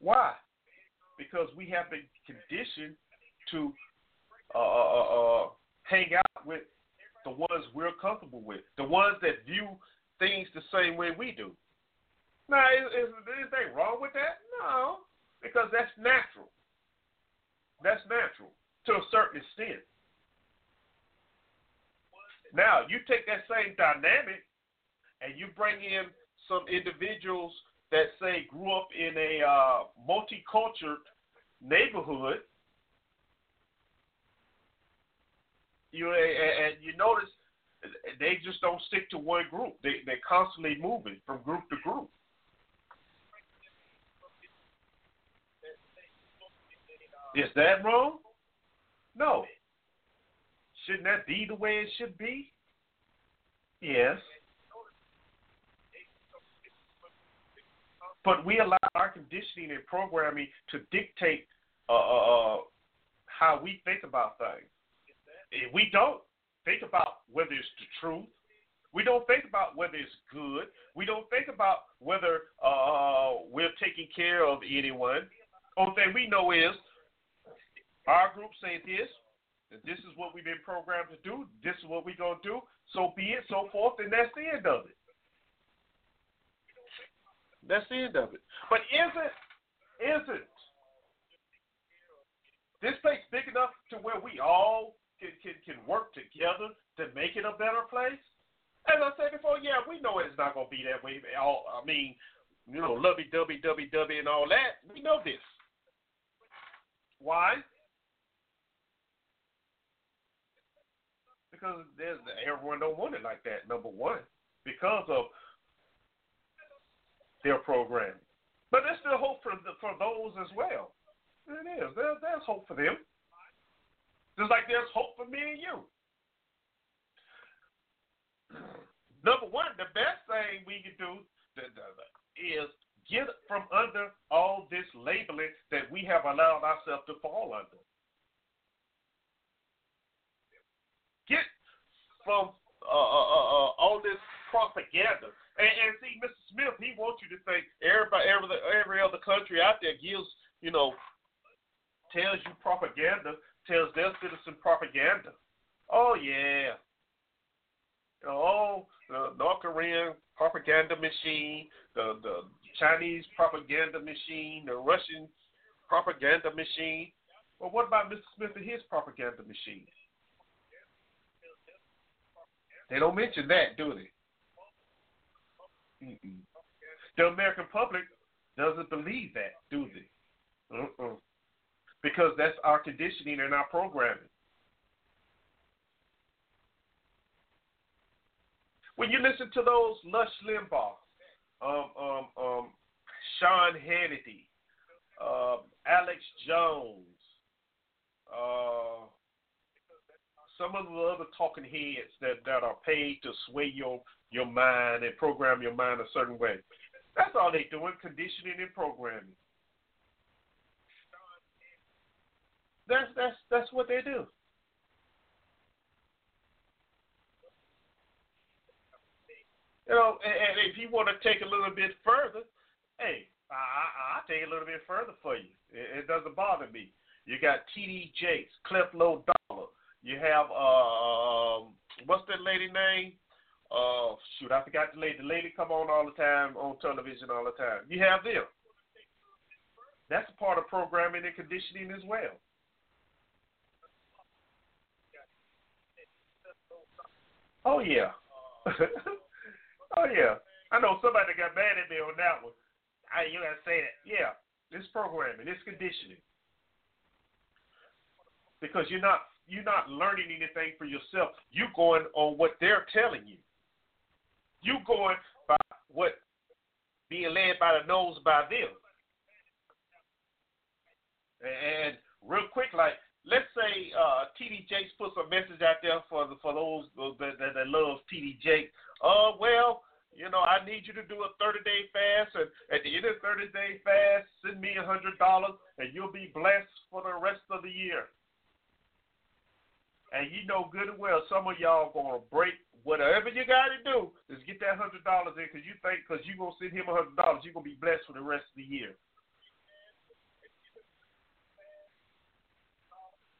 Why? Because we have been conditioned to uh, uh, uh, uh, hang out with the ones we're comfortable with, the ones that view things the same way we do. Now, is, is, is anything wrong with that? No, because that's natural. That's natural to a certain extent. Now you take that same dynamic and you bring in some individuals that say grew up in a uh, multicultural neighborhood. You and you notice they just don't stick to one group. They they're constantly moving from group to group. Is that wrong? No. Shouldn't that be the way it should be? Yes. But we allow our conditioning and programming to dictate uh, uh, uh how we think about things. If we don't think about whether it's the truth, we don't think about whether it's good. We don't think about whether uh, we're taking care of anyone. Only thing we know is our group say this, this is what we've been programmed to do. This is what we're going to do. So be it, so forth, and that's the end of it. That's the end of it. But isn't, isn't this place big enough to where we all can, can, can work together to make it a better place? As I said before, yeah, we know it's not going to be that way. All, I mean, you know, lovey dovey, dovey dovey, and all that. We know this. Why? because there's everyone don't want it like that. Number one, because of their programming. But there's still hope for the, for those as well. It is. There, there's hope for them. Just like there's hope for me and you. <clears throat> Number one, the best thing we can do is get from under all this labeling that we have allowed ourselves to fall under. get from uh, uh, uh, uh, all this propaganda. And, and see, Mr. Smith, he wants you to think everybody, every every other country out there gives, you know, tells you propaganda, tells their citizen propaganda. Oh yeah. You know, oh, the North Korean propaganda machine, the the Chinese propaganda machine, the Russian propaganda machine. Well, what about Mr. Smith and his propaganda machine? They don't mention that, do they? Mm-mm. The American public doesn't believe that, do they? Uh-uh. Because that's our conditioning and our programming. When you listen to those Rush Limbaugh, um, um, um, Sean Hannity, uh, Alex Jones, uh, some of the other talking heads that, that are paid to sway your your mind and program your mind a certain way. That's all they doing, conditioning and programming. That's that's that's what they do. You know, and, and if you want to take a little bit further, hey, I, I I'll take a little bit further for you. It, it doesn't bother me. You got T.D. Jakes, Creflo Dollar, you have uh, what's that lady name? Uh, shoot, I forgot the lady. The lady come on all the time on television all the time. You have them. That's a part of programming and conditioning as well. Oh yeah. <laughs> oh yeah. I know somebody got mad at me on that one. I you gotta say that. Yeah, it's programming, it's conditioning. Because you're not you're not learning anything for yourself. You're going on what they're telling you. You going by what being led by the nose by them. And real quick, like let's say uh, TD Jakes puts a message out there for the, for those that, that, that love TD Jakes. Uh, well, you know, I need you to do a 30 day fast, and at the end of the 30 day fast, send me a hundred dollars, and you'll be blessed for the rest of the year. And you know good and well some of y'all gonna break whatever you got to do is get that hundred dollars in because you think because you gonna send him a hundred dollars you're gonna be blessed for the rest of the year.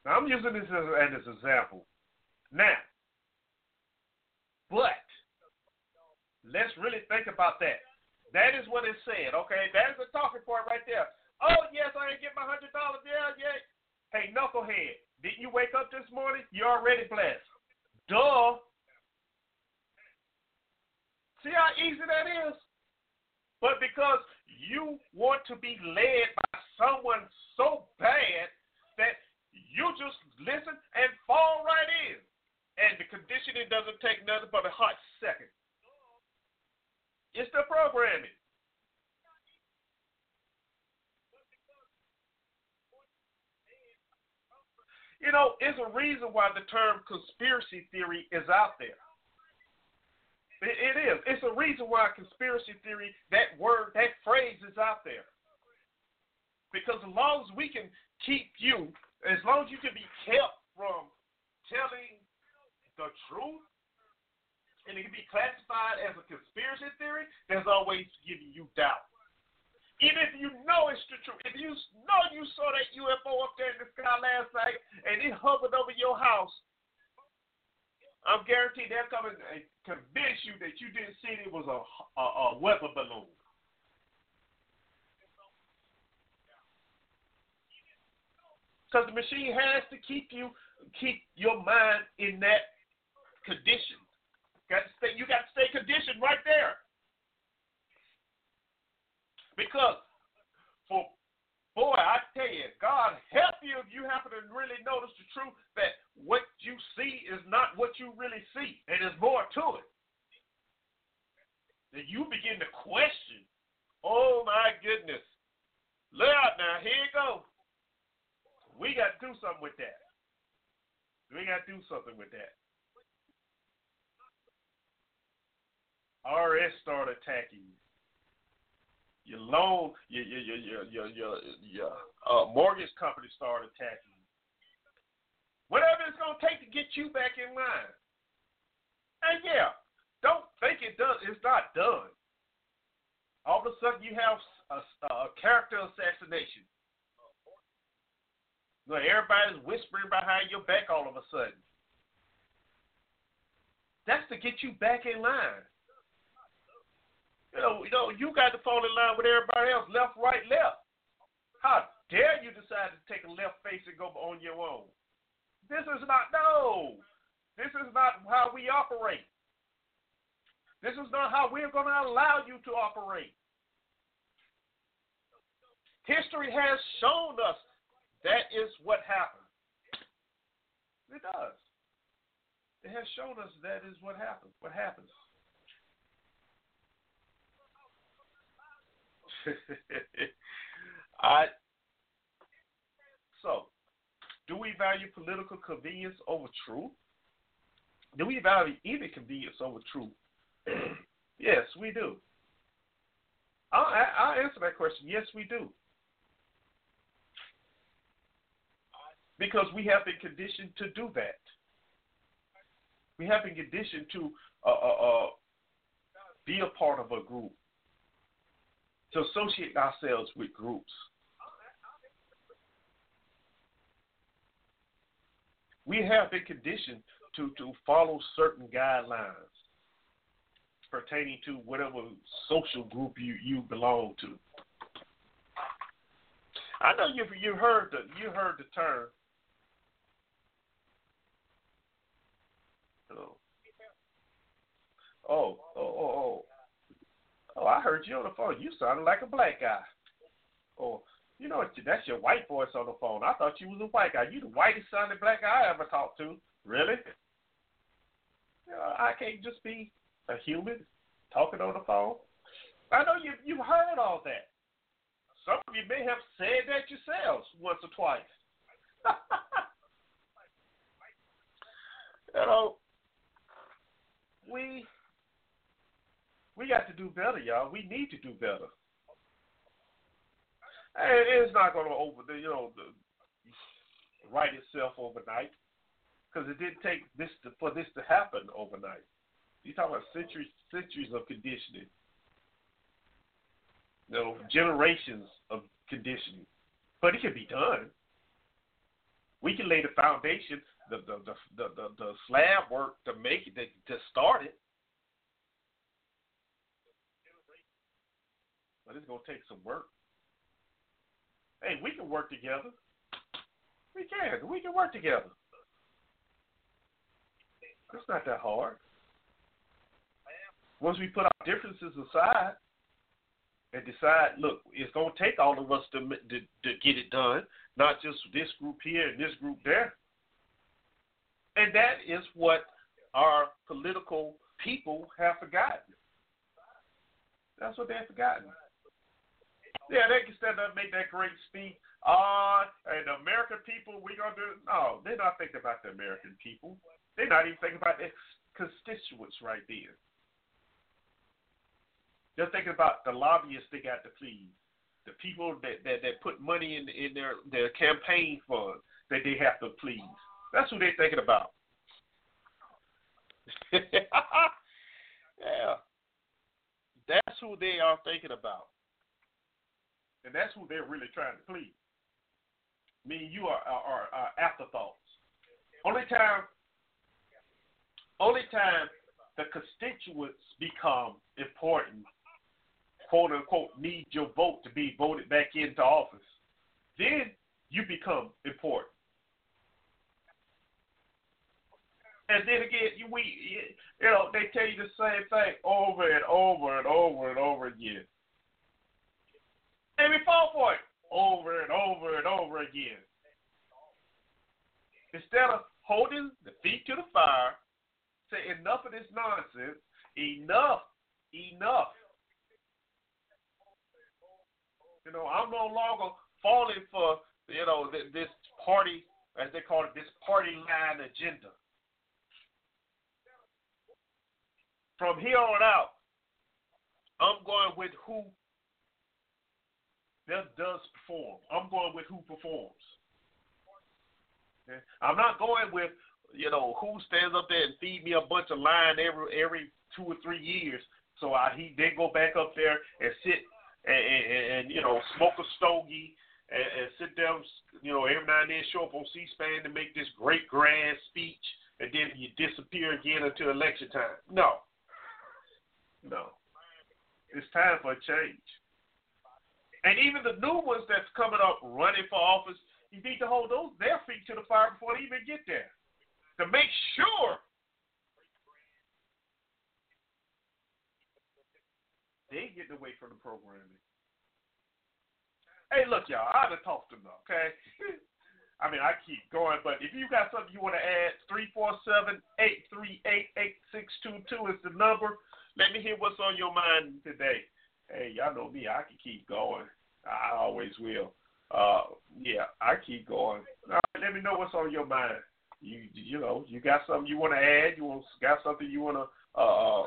Now I'm using this as, an example. Now, but let's really think about that. That is what it said. Okay, that is the talking point right there. Oh yes, I ain't get my hundred dollars. Yeah, yeah. Hey, knucklehead. Didn't you wake up this morning? You're already blessed. Duh. See how easy that is? But because you want to be led by someone so bad you just listen and fall right in. And the conditioning doesn't take nothing but a hot second. It's the programming. You know, it's a reason why the term conspiracy theory is out there. It, is. It's a reason why conspiracy theory, that word, that phrase is out there. Because as long as we can keep you, as long as you can be kept from telling the truth, and it can be classified as a conspiracy theory, there's always giving you doubt. Even if you know it's the truth, if you know you saw that UFO up there in the sky last night and it hovered over your house, I'm guaranteed they're coming and convince you that you didn't see it was a, a, a weather balloon. Because the machine has to keep you keep your mind in that condition. Got to stay you got to stay conditioned right there. Because, for boy, I tell you, God help you if you happen to really notice the truth that what you see is not what you really see, and there's more to it. Then you begin to question. Oh my goodness, Lord, now here you go. We got to do something with that. We got to do something with that. RS start attacking you your loan, your your your your your, your, uh, mortgage company start attacking you. Whatever it's gonna take to get you back in line. And yeah, don't think it does. It's not done. All of a sudden, you have a, a character assassination. You know, everybody's whispering behind your back all of a sudden. That's to get you back in line. You know, you know, you got to fall in line with everybody else, left, right, left. How dare you decide to take a left face and go on your own? This is not no. This is not how we operate. This is not how we're going to allow you to operate. History has shown us that is what happened. It does. It has shown us that is what happens. What happens. <laughs> I so do we value political convenience over truth? Do we value any convenience over truth? <clears throat> yes, we do. I'll, I'll answer that question. Yes, we do. Because we have been conditioned to do that. We have been conditioned to uh, uh, uh, be a part of a group to associate ourselves with groups. We have been conditioned to, to follow certain guidelines pertaining to whatever social group you, you belong to. I know you you heard the you heard the term. Oh, oh, oh, oh. Oh, Oh, I heard you on the phone. You sounded like a black guy. Oh, you know that's your white voice on the phone. I thought you was a white guy. You the whitest sounding black guy I ever talked to. Really? You know, I can't just be a human talking on the phone. I know you you've heard all that. Some of you may have said that yourselves once or twice. <laughs> you know, we we got to do better, y'all. We need to do better. And it's not going to over, you know, right itself overnight because it didn't take this to, for this to happen overnight. You talk about centuries, centuries of conditioning. You know, generations of conditioning, but it can be done. We can lay the foundation, the the the the, the, the slab work to make it to, to start it. But it's gonna take some work. Hey, we can work together. We can. We can work together. It's not that hard. once we put our differences aside and decide, look, it's to take all of us to, to to get it done, not just this group here and this group there. And that is what our political people have forgotten. That's what they've forgotten. Yeah, they can stand up make that great speech. Uh, and American people, we gonna do. No, they're not thinking about the American people. They're not even thinking about their constituents right there. They're thinking about the lobbyists they got to please, the people that that, that put money in in their their campaign fund that they have to please. That's who they're thinking about. <laughs> yeah, that's who they are thinking about. And that's who they're really trying to please. Me and you are, are, are afterthoughts. Only time, only time the constituents become important, quote unquote, need your vote to be voted back into office. Then you become important. And then again, you, we, you know, they tell you the same thing over and over and over and over again. And we fall for it over and over and over again. Instead of holding the feet to the fire, say enough of this nonsense, enough, enough. You know, I'm no longer falling for, you know, this party, as they call it, this party line agenda. From here on out, I'm going with who that does perform. I'm going with who performs. Okay? I'm not going with you know who stands up there and feed me a bunch of line every every two or three years. So I he then go back up there and sit and, and, and you know smoke a stogie and, and sit down you know every now and then show up on C-SPAN to make this great grand speech and then you disappear again until election time. No, no, it's time for a change. And even the new ones that's coming up running for office, you need to hold those their feet to the fire before they even get there. To make sure they get away from the programming. Hey, look, y'all, I done talked enough, okay? <laughs> I mean, I keep going, but if you got something you want to add, 347 838 8622 is the number. Let me hear what's on your mind today hey, y'all know me. I can keep going. I always will. Uh, yeah, I keep going. All right, let me know what's on your mind. You you know, you got something you want to add? You want got something you want to uh,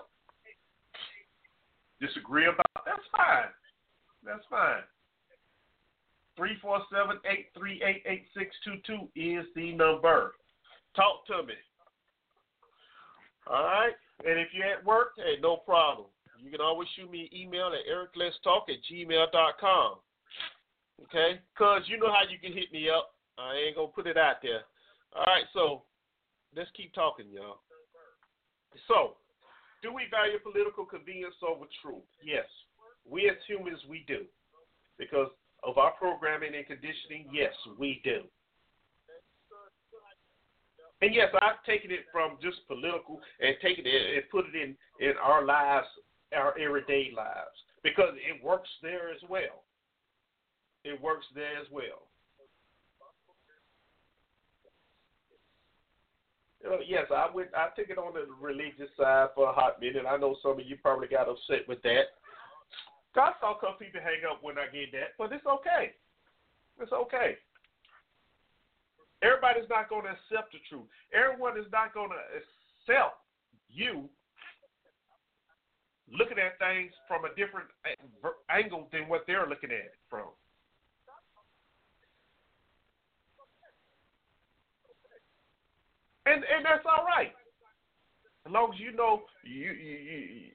disagree about? That's fine. That's fine. Three four seven eight three eight eight six two two is the number. Talk to me. All right. And if you're at work, hey, no problem. You can always shoot me an email at ericletstalk at gmail.com. Okay? Because you know how you can hit me up. I ain't going to put it out there. All right, so let's keep talking, y'all. So, do we value political convenience over truth? Yes. We as humans, we do. Because of our programming and conditioning, yes, we do. And yes, I've taken it from just political and taken it and put it in in our lives our everyday lives because it works there as well. It works there as well. Know, yes, I went. I took it on the religious side for a hot minute. I know some of you probably got upset with that. God saw some people hang up when I get that, but it's okay. It's okay. Everybody's not going to accept the truth. Everyone is not going to accept you looking at things from a different angle than what they're looking at it from. And and that's all right, as long as you know you, you,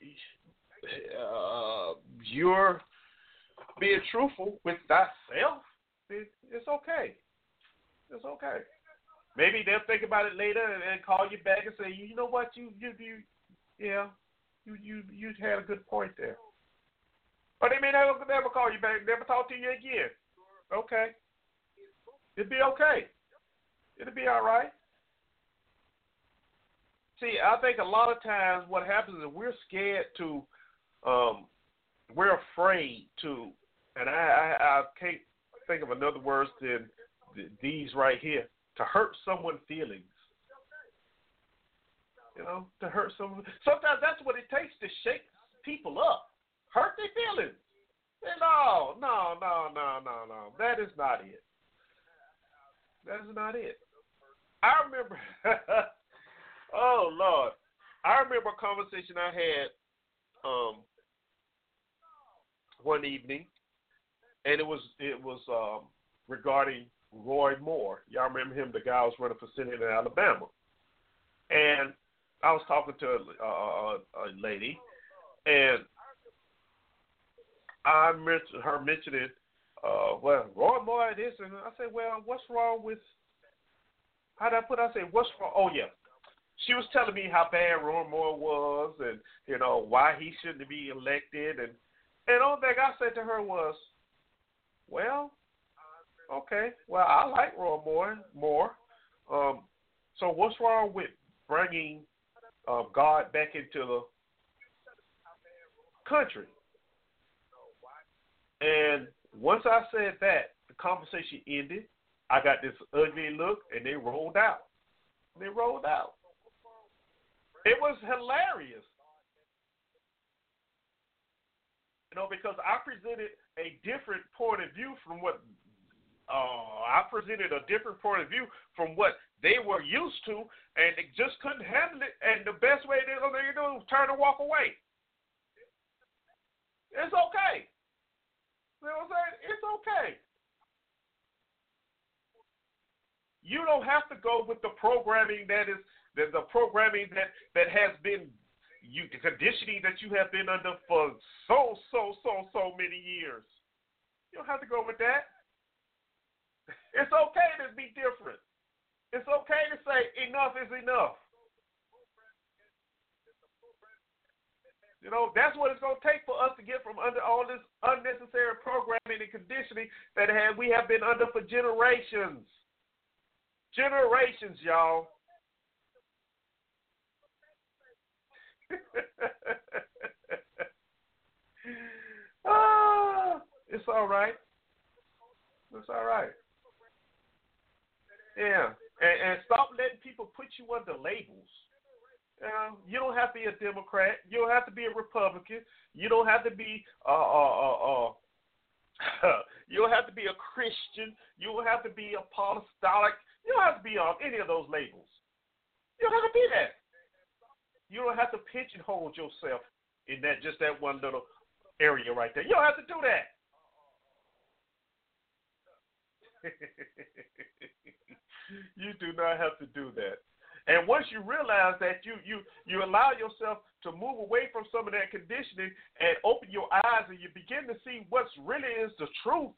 uh, you're being truthful with thyself. It, it's okay. It's okay. Maybe they'll think about it later and, and call you back and say, you know what, you you you yeah, you you you had a good point there. But they may never never call you back, never talk to you again. Okay. It'll be okay. It'll be all right. see, I think a lot of times what happens is we're scared to, um, we're afraid to, and I, I, I can't think of another words than these right here to hurt someone's feelings. You know, to hurt someone. Sometimes that's what it takes to shake people up, hurt their feelings. No, no, no, no, no, no. That is not it. That is not it. I remember. <laughs> oh Lord, I remember a conversation I had um, one evening, and it was it was um, regarding Roy Moore. Y'all remember him, the guy who was running for Senate in Alabama, and I was talking to a, a, a lady, and I mentioned her mentioning, uh, well, Roy Moore this, and I said, well, what's wrong with? How did I put? It? I said, what's wrong? Oh yeah, she was telling me how bad Roy Moore was, and you know why he shouldn't be elected, and and all thing I said to her was, well, okay, well I like Roy Moore more. Um, so what's wrong with bringing uh, God back into the country? And once I said that, the conversation ended. I got this ugly look, and they rolled out. They rolled out. It was hilarious. You know, because I presented a different point of view from what uh, I presented a different point of view from what they were used to, and they just couldn't handle it. And the best way they could do is turn and walk away. It's okay. You know what I'm saying? It's okay. You don't have to go with the programming that is the, the programming that that has been you the conditioning that you have been under for so so so so many years. You don't have to go with that. <laughs> It's okay to be different. It's okay to say enough is enough. You know, that's what it's going to take for us to get from under all this unnecessary programming and conditioning that have, we have been under for generations. Generations, y'all. <laughs> ah, it's all right. It's all right. Yeah, and, and stop letting people put you under labels. You don't have to be a Democrat. You don't have to be a Republican. You don't have to be uh, uh, uh, uh <laughs> you don't have to be a Christian. You don't have to be apostolic. You don't have to be on any of those labels. You don't have to be that. You don't have to pigeonhole yourself in that just that one little area right there. You don't have to do that. <laughs> you do not have to do that. And once you realize that you you you allow yourself to move away from some of that conditioning and open your eyes and you begin to see what's really is the truth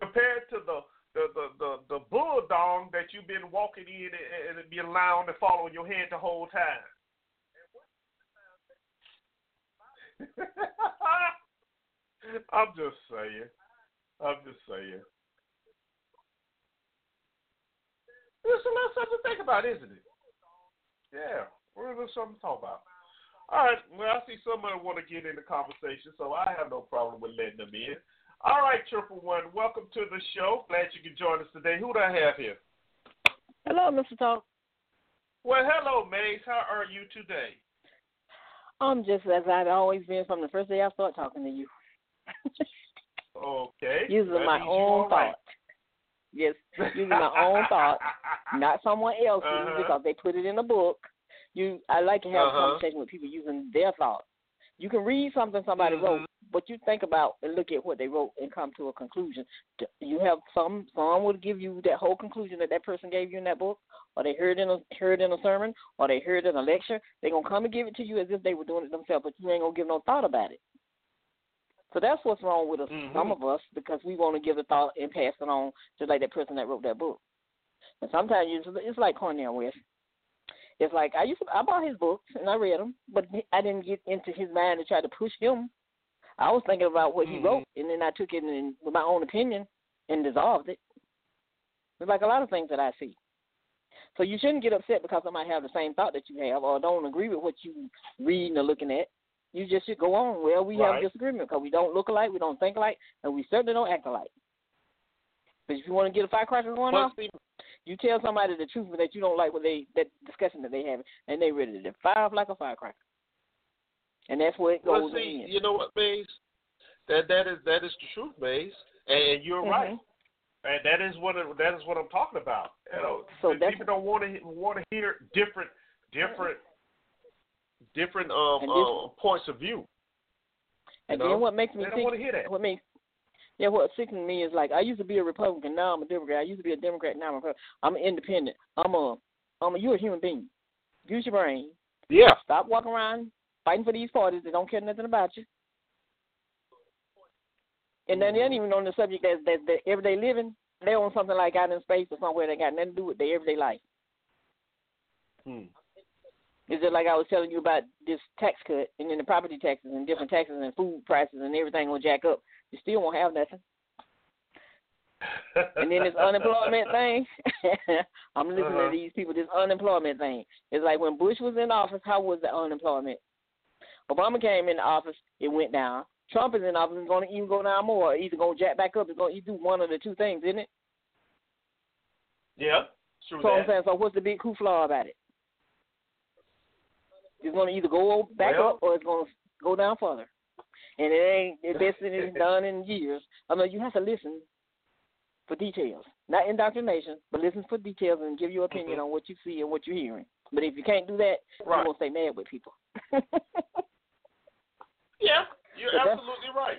compared to the the the the, the bulldog that you've been walking in and, and being allowed to follow your head the whole time. <laughs> I'm just saying. I'm just saying. It's a little something to think about, isn't it? Yeah, we're a little something to talk about. All right, well, I see somebody want to get in the conversation, so I have no problem with letting them in. All right, Triple One, welcome to the show. Glad you can join us today. Who do I have here? Hello, Mr. Talk. Well, hello, Maze. How are you today? I'm just as I've always been from the first day I started talking to you. <laughs> okay. Using my own thought. Right. Yes, <laughs> using my own thought, not someone else's uh-huh. because they put it in a book. You, I like to have uh-huh. a conversation with people using their thoughts. You can read something somebody mm-hmm. wrote, but you think about and look at what they wrote and come to a conclusion. You have some someone will give you that whole conclusion that that person gave you in that book, or they heard in a heard in a sermon, or they heard in a lecture. They're gonna come and give it to you as if they were doing it themselves, but you ain't gonna give no thought about it. So that's what's wrong with us, mm-hmm. some of us, because we want to give the thought and pass it on, just like that person that wrote that book. And sometimes it's, it's like Cornel West. It's like I used to, I bought his books and I read them, but I didn't get into his mind to try to push him. I was thinking about what mm-hmm. he wrote, and then I took it in, with my own opinion and dissolved it. It's like a lot of things that I see. So you shouldn't get upset because somebody have the same thought that you have or don't agree with what you reading or looking at. You just should go on. Well, we Right. have disagreement because we don't look alike, we don't think alike, and we certainly don't act alike. But if you want to get a firecracker going But off, you tell somebody the truth that you don't like what they that discussion that they have, and they ready to fire off like a firecracker. And that's where it goes. well, see, in. you know what, Maze? That that is that is the truth, Maze, and you're Mhm. right. And that is what it, that is what I'm talking about. You know, So people don't want to want to hear different different different um, this- um points of view. And know? then what makes They me don't want to hear that. what makes yeah, what sickens me is like I used to be a Republican, now I'm a Democrat. I used to be a Democrat, now I'm a Republican. I'm an independent. I'm a I'm a you're a human being. Use your brain. Yeah. Stop walking around fighting for these parties that don't care nothing about you. And then they ain't even on the subject that's that, that everyday living. They on something like out in space or somewhere that got nothing to do with their everyday life. Hmm. It's it like I was telling you about this tax cut and then the property taxes and different taxes and food prices and everything will jack up. You still won't have nothing. And then this unemployment thing. <laughs> I'm listening Uh-huh. to these people. This unemployment thing. It's like when Bush was in office. How was the unemployment? Obama came in office. It went down. Trump is in office. It's going to even go down more. Or either going to jack back up. It's going to do one of the two things, isn't it? yeah. True So I'm saying. So what's the big hoopla about it? It's going to either go back Well- up or it's going to go down further. And it ain't the best thing it's done in years. I mean, you have to listen for details, not indoctrination, but listen for details and give your opinion Mhm. on what you see and what you're hearing. But if you can't do that, Right. you're gonna stay mad with people. <laughs> Yeah. You're absolutely right.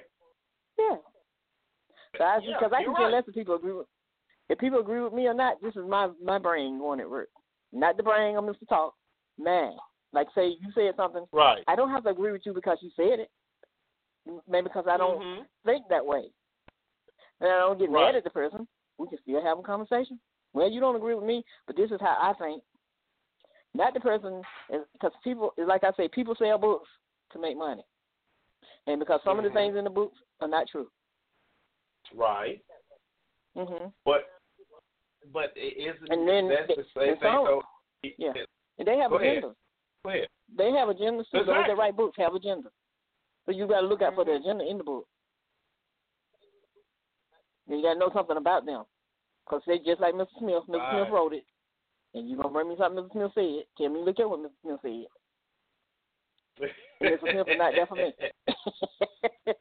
yeah. So I, Yeah, because I can care right. less if people agree with if people agree with me or not. This is my my brain going at work, not the brain of Mr. Talk. Man, like say you said something, Right. I don't have to agree with you because you said it. Maybe because I don't Mhm. think that way. And I don't get Right. mad at the person. We can still have a conversation. Well, you don't agree with me, but this is how I think. Not the person, because people, like I say, people sell books to make money. And because some of Mhm. the things in the books are not true. Right. hmm But but it isn't And then that's the same thing though. yeah. And they have ahead. agendas. They have agendas too. Those Exactly. that write books have agendas. So you got to look out for the Mhm. agenda in the book. And you got to know something about them. Because they just like Mr. Smith. Mr. Right. Smith wrote it. And you're going to bring me something Mr. Smith said. Tell me, look at what Mr. Smith said. Mr. Smith is not there for me. <laughs> <laughs>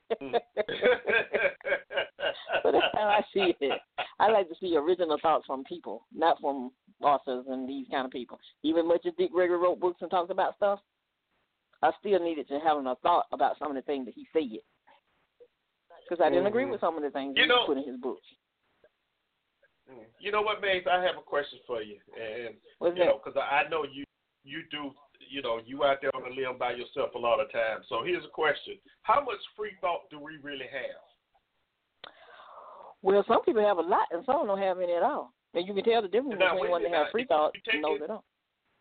so that's how I see it. I like to see original thoughts from people, not from authors and these kind of people. Even much as Dick Gregory wrote books and talked about stuff, I still needed to have a thought about some of the things that he said. Because I didn't agree Mhm. with some of the things You he know- put in his books. You know what, Mace? I have a question for you, and What's you that? know, because I I know you you do you know you out there on the limb by yourself a lot of times. So here's a question: How much free thought do we really have? Well, some people have a lot, and some don't have any at all. And you can tell the difference Now, between wait a one that minute. have free If thought you and those it- that don't.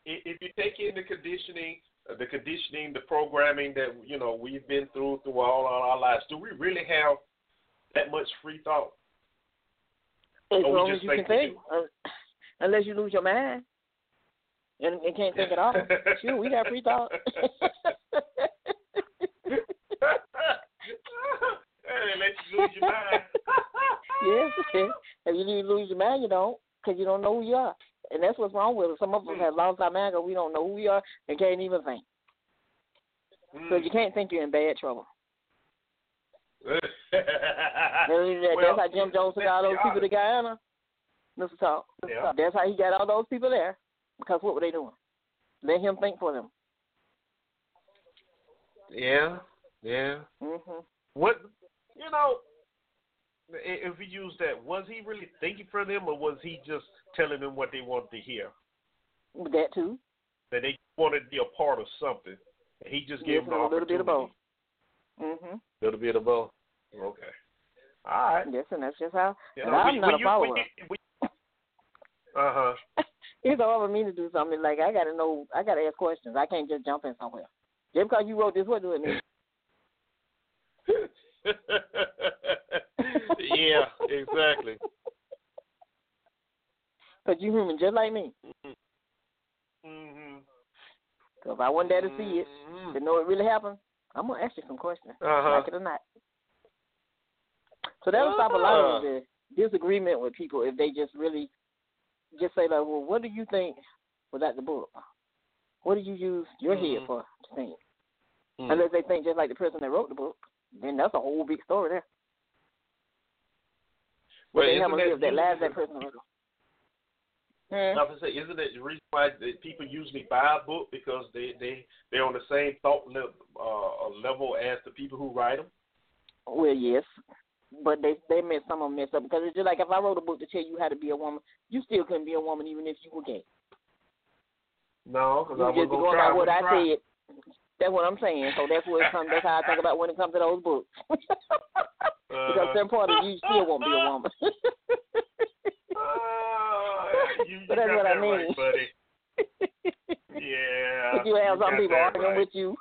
If you take in the conditioning, uh, the conditioning, the programming that you know we've been through through all our lives, do we really have that much free thought? As Or long as you can think, uh, unless you lose your mind and, and can't think at all. <laughs> Sure, we got free thought. <laughs> hey, let you lose your mind. <laughs> yes, if you lose your mind, you don't, because you don't know who you are, and that's what's wrong with us. Some of us Hmm. have lost our mind because we don't know who we are and can't even think. So if you can't think, you're in bad trouble. <laughs> That- Well, that's how Jim Jones got all those people to. Guyana. Mr. Talk. Mr. Yeah. Talk. That's how he got all those people there. Because what were they doing? Let him think for them. Yeah, yeah. hmm What you know? I- If we use that, was he really thinking for them, or was he just telling them what they wanted to hear? That too. That they wanted to be a part of something, and he just gave Yes, them a little bit of both. Mhm. little bit of both. Okay. All right. Yes, and that's just how. You and I'm when- not a you- follower. Uh huh. <laughs> it's all for me to do something. Like I gotta know. I gotta ask questions. I can't just jump in somewhere. Just because you wrote this, what do it mean? <laughs> yeah, exactly. Because you human just like me. So if I wasn't there to see it, Mm-hmm. to know it really happened, I'm gonna ask you some questions, Uh-huh. like it or not. So that'll stop a lot of the disagreement with people if they just really just say like, well, what do you think without the book? What do you use your head Mhm. for to think? Mm. Unless they think just like the person that wrote the book, then that's a whole big story there. Well, they have isn't a that live that lives that person. Hmm? I was say, isn't it the reason why that people usually buy a book because they they they're on the same thought level, uh, level as the people who write them? Well, yes, but they they mess some of them mess up because it's just like if I wrote a book to tell you how to be a woman, you still couldn't be a woman even if you were gay. No, because I You wasn't just gonna try. by what I said. That's what I'm saying. So that's what it comes. That's how I think about when it comes to those books. <laughs> because Uh-huh. certain part of you still won't be a woman. <laughs> Uh, you, you But that's what I mean. right, buddy. <laughs> Yeah. But you have some people arguing right. with you.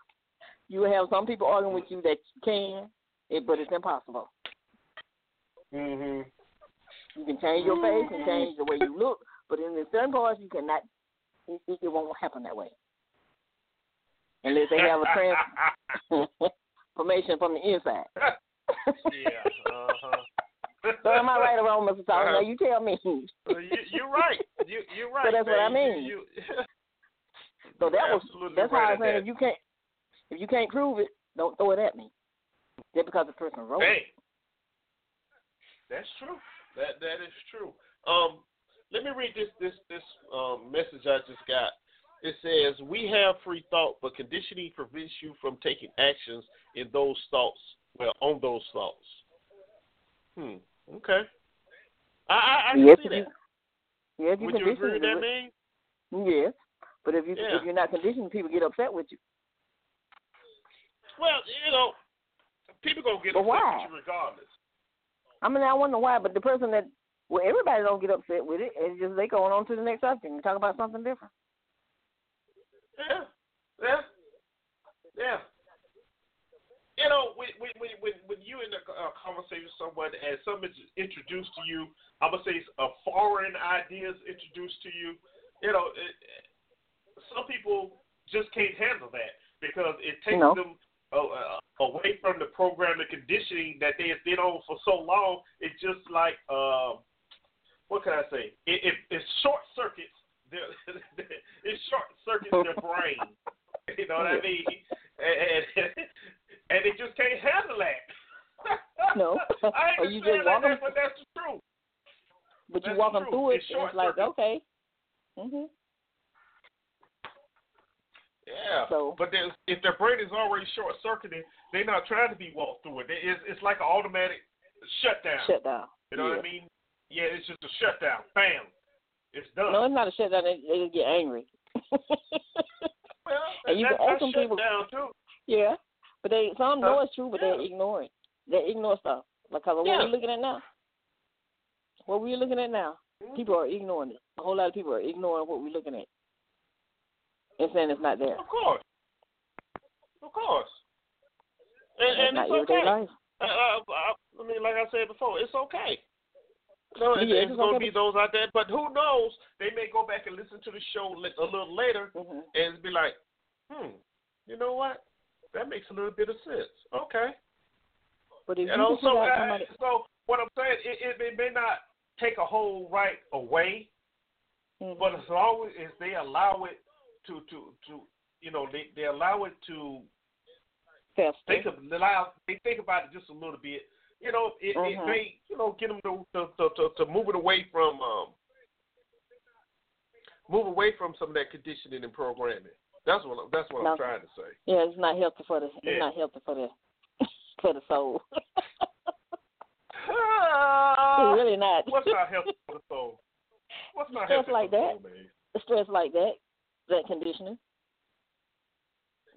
You have some people arguing with you that you can, it, but it's impossible. Mhm. You can change your face and change the way you look, but in the certain parts you cannot. It, it won't happen that way unless they have a transformation <laughs> from the inside. yeah. Uh-huh. So am I right or wrong, Mr. Thomas? Uh-huh. Now you tell me. Well, you, you're right. You, you're right. But that's what I mean. You, <laughs> So that was that's right how I'm saying if you can't if you can't prove it, don't throw it at me. Just because the person wrote it. Hey, that's true. That that is true. Um, let me read this this this um message I just got. It says, "We have free thought, but conditioning prevents you from taking actions in those thoughts. Well, on those thoughts." Hmm. Okay. I I, I yes, see if you, that. yes, you Would you agree with that, man? Yes. But if you Yeah. if you're not conditioned, people get upset with you. Well, you know, people gonna get But upset why? with you regardless. I mean, I wonder why, but the person that well, everybody don't get upset with it. It's just they going on to the next subject and talk about something different. Yeah, yeah, yeah. You know, when when when when, you in a uh, conversation with someone and something introduced to you, I'm gonna say a foreign idea is introduced to you. You know, it, some people just can't handle that because it takes No. them uh, uh, away from the program and conditioning that they have been on for so long. It's just like, uh, what can I say? It, it, it short circuits <laughs> it short circuits their brain. <laughs> You know what I mean? And, and, <laughs> and they just can't handle that. No. I ain't saying just walk like that, but that's the truth. But you walk them through it, It's and it's like circuit. okay. Mhm. Yeah. So- but if their brain is already short circuiting, they're not trying to be walked through it. It's, it's like an automatic shutdown. Shut down. You know yeah. what I mean? Yeah, it's just a shutdown. Bam. It's done. No, it's not a shutdown. They, they just get angry. <laughs> well, and you that, can ask them people- too. yeah, but they some know it's true, but Yeah. they ignore it. They ignore stuff because of Yeah. what we're looking at now. What we're looking at now, Mhm. people are ignoring it. A whole lot of people are ignoring what we're looking at and saying it's not there. Of course. Of course. And, and it's everyday okay. life. Uh, uh, I, I mean, like I said before, it's okay. No, it's, Yeah, it's going to be those out there, but who knows? They may go back and listen to the show a little later hmm and be like, hmm, you know what? That makes a little bit of sense. Okay. But if You you, know, can so figure out uh, somebody, so what I'm saying, it, it, it may not take a whole right away, Mhm. but as long as they allow it to to to you know they they allow it to fester. think of allow they think about it just a little bit. You know, it, it Mhm. may you know get them to to, to to move it away from um move away from some of that conditioning and programming. That's what that's what No. I'm trying to say. Yeah, it's not healthy for the. Yeah. It's not healthy for the <laughs> for the soul. <laughs> It's really not. What's not healthy <laughs> for the soul? What's not Stuff healthy like for the that. soul, man? Stress like that, that conditioning.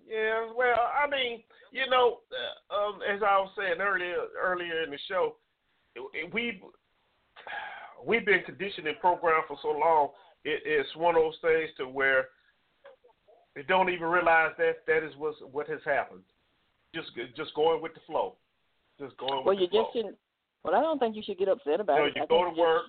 Yeah, well, I mean, you know, uh, um, as I was saying earlier earlier in the show, we we've been conditioned and programmed for so long. It, it's one of those things to where they don't even realize that that is what what has happened. Just just going with the flow, just going Well, with you the flow. just shouldn't. Well, I don't think you should get upset about know, it. you I go to work.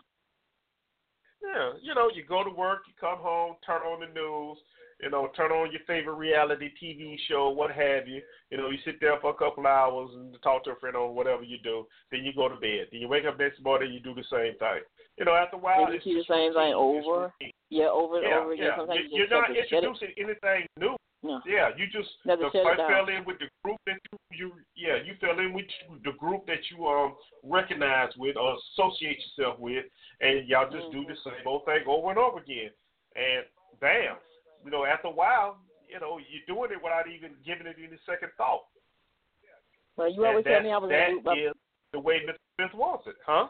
Yeah, you know, you go to work, you come home, turn on the news, You know, turn on your favorite reality TV show, what have you. You know, you sit there for a couple hours and talk to a friend or whatever you do. Then you go to bed. Then you wake up next morning, you do the same thing. You know, after a while, And you it's see the same thing over. Yeah, over and Yeah, over again. yeah. Sometimes You- you You're not to shut it. introducing anything new. No. Yeah, you just Never the, I fell in with the group that you, you yeah you fell in with the group that you um recognize with or associate yourself with, and y'all just do the Mm-hmm. same old thing over and over again, and bam, after a while, you know you're doing it without even giving it any second thought. Well, you always and tell me I was in a group by is the way Mr. Smith wants it, huh?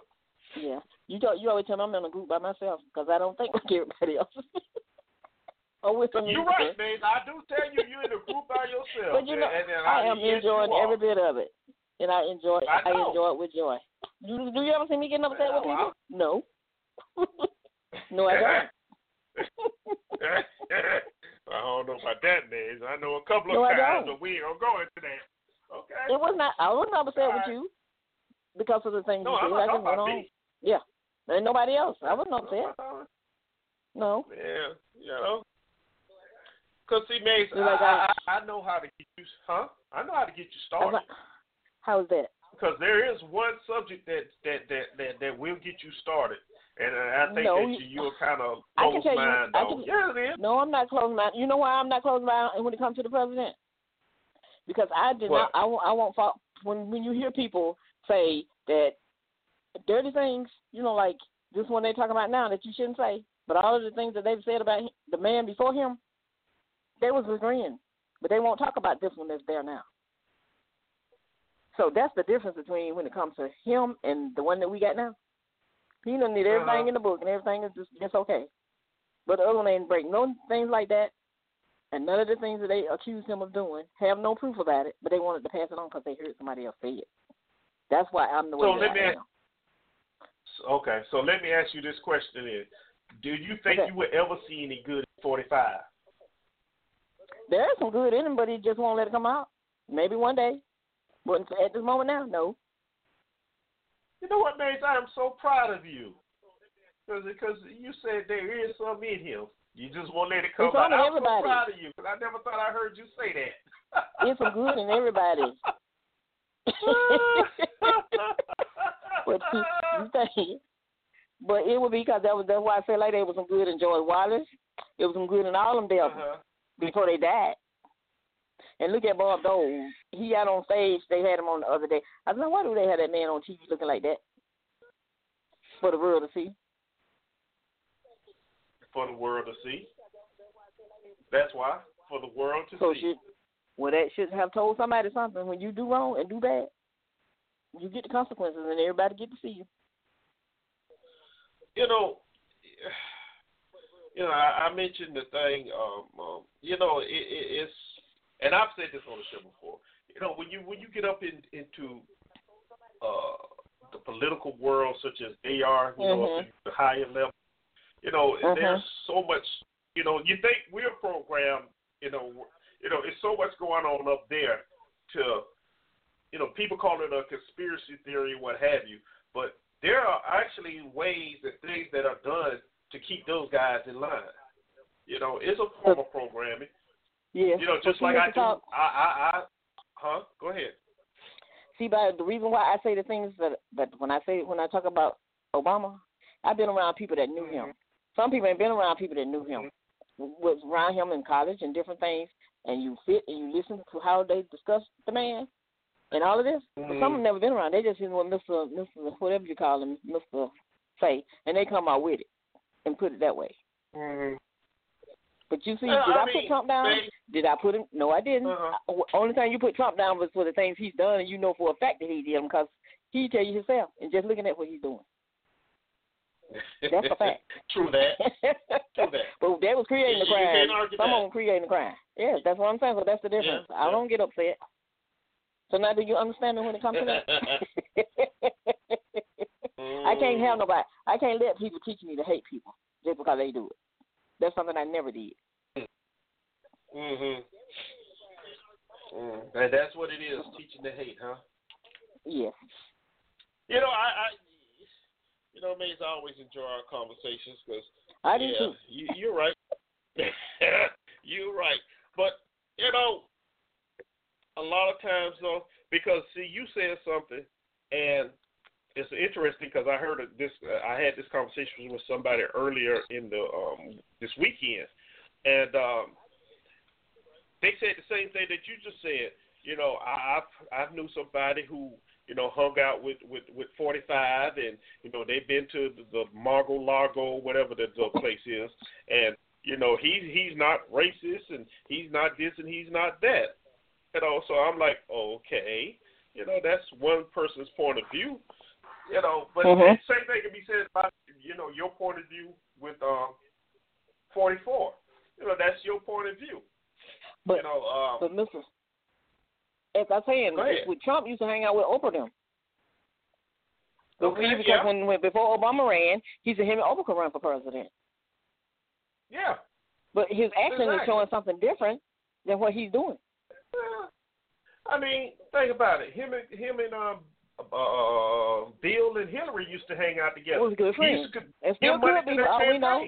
Yeah. You talk, you always tell me I'm in a group by myself because I don't think like everybody else. <laughs> or oh, with some You're right, man. I do tell you you're in a group by yourself. But you know, and, and I am enjoying every bit of it, and I enjoy. I I, enjoy it with joy. Do, do you ever see me getting upset with people? No. <laughs> no, I don't. <laughs> I don't know about that, Nays. I know a couple of No, times, but we ain't gonna go into that. Okay. It was not. I was not upset with you because of the things no, you said. I just went on. me. Yeah, and nobody else. I wasn't upset. No. Yeah, you know. Cause see, Mace, You're like, I, I I know how to get you, huh? I know how to get you started. How's that? Because there is one subject that that that that, that will get you started, and I think No, that you- you, you're kind of I can close tell you- mind I can- Yeah, it is. No, I'm not closing my. You know why I'm not closing my when it comes to the president? Because I did What? not. I won't. I won't fall. When when you hear people say that dirty things, you know, like this one they're talking about now that you shouldn't say, but all of the things that they've said about him, the man before him, they was agreeing, but they won't talk about this one that's there now. So that's the difference between when it comes to him and the one that we got now. He done did everything Uh-huh. in the book and everything is just just okay. But the other one ain't break no things like that, and none of the things that they accused him of doing have no proof about it. But they wanted to pass it on because they heard somebody else say it. That's why I'm the way So that let me I ask- am. Okay, so let me ask you this question: Is do you think Okay. you would ever see any good at 45? There is some good in him, but he just won't let it come out. Maybe one day, but at this moment now, no. You know what, Mace? I am so proud of you. Because because you said there is some in him. You just won't let it come It's out. I'm everybody. so proud of you because I never thought I heard you say that. It's some good in everybody. <laughs> but you, you think, but it would be because that was that's why I feel like there was some good in George Wallace. It was some good in all them devils uh-huh. before they died. And look at Bob Dole. He out on stage. They had him on the other day. I don't know why do they have that man on TV looking like that for the world to see. For the world to see. That's why. For the world to So see. should well that should have told somebody something. When you do wrong and do bad, you get the consequences, and everybody get to see you. you know, <sighs> you know, I, I mentioned the thing. Um, um, you know, it, it, it's, and I've said this on the show before. You know, when you when you get up in, into uh, the political world, such as they are, you know, Mhm. up the higher level, you know, Mhm. there's so much. You know, you think we're programmed. You know, you know, it's so much going on up there to you know, people call it a conspiracy theory, what have you, but there are actually ways and things that are done to keep those guys in line. You know, it's a form of programming. Yeah. You know, just like I do. Talk, I, I, I, huh? Go ahead. see, but the reason why I say the things that that when I say when I talk about Obama, I've been around people that knew him. Mm-hmm. Some people ain't been around people that knew him. Mm-hmm. Was around him in college and different things, and you fit and you listen to how they discuss the man and all of this. But some have mm-hmm. never been around. They just hear what Mister Mister whatever you call him, Mister say, and they come out with it and put it that way. Mm-hmm. But you see, did I I, mean, put Trump down? they- Did I put him? No, I didn't. Uh-huh. Uh, Only time you put Trump down was for the things he's done, and you know for a fact that he did them because he tell you himself, and just looking at what he's doing. That's a fact. <laughs> True that. True that. <laughs> but they was creating the crime. can't Some that. of them creating the crime. Yes, that's what I'm saying. So that's the difference. Yeah, I yeah. don't get upset. So now, do you understand me when it comes to that? <laughs> I can't have nobody. I can't let people teach me to hate people just because they do it. That's something I never did. Mhm. Mm. And that's what it is, teaching to hate, huh? Yes. You know, I, I you know, Maze, I always enjoy our conversations because I do yeah, too. You, you're right. <laughs> You're right. But you know, a lot of times though, because see, you said something, and it's interesting because I heard this. Uh, I had this conversation with somebody earlier in the um, this weekend, and um, they said the same thing that you just said. You know, I I've, I knew somebody who you know hung out with with with 45, and you know they've been to the, the Margo Largo, whatever the, the place is, and you know he's he's not racist and he's not this and he's not that. You know, so I'm like, okay, you know that's one person's point of view. You know, but Mhm. same thing can be said about you know your point of view with um 44. You know, that's your point of view. But you know, um, but Mrs. As I saying, with Trump used to hang out with Oprah them. okay, because yeah, when, when before Obama ran, he said him and Oprah could run for president. yeah. But his action is showing something different than what he's doing. Well, I mean, think about it. Him and him and um uh Bill and Hillary used to hang out together. It was a good He friends. used to And still could be, all we know.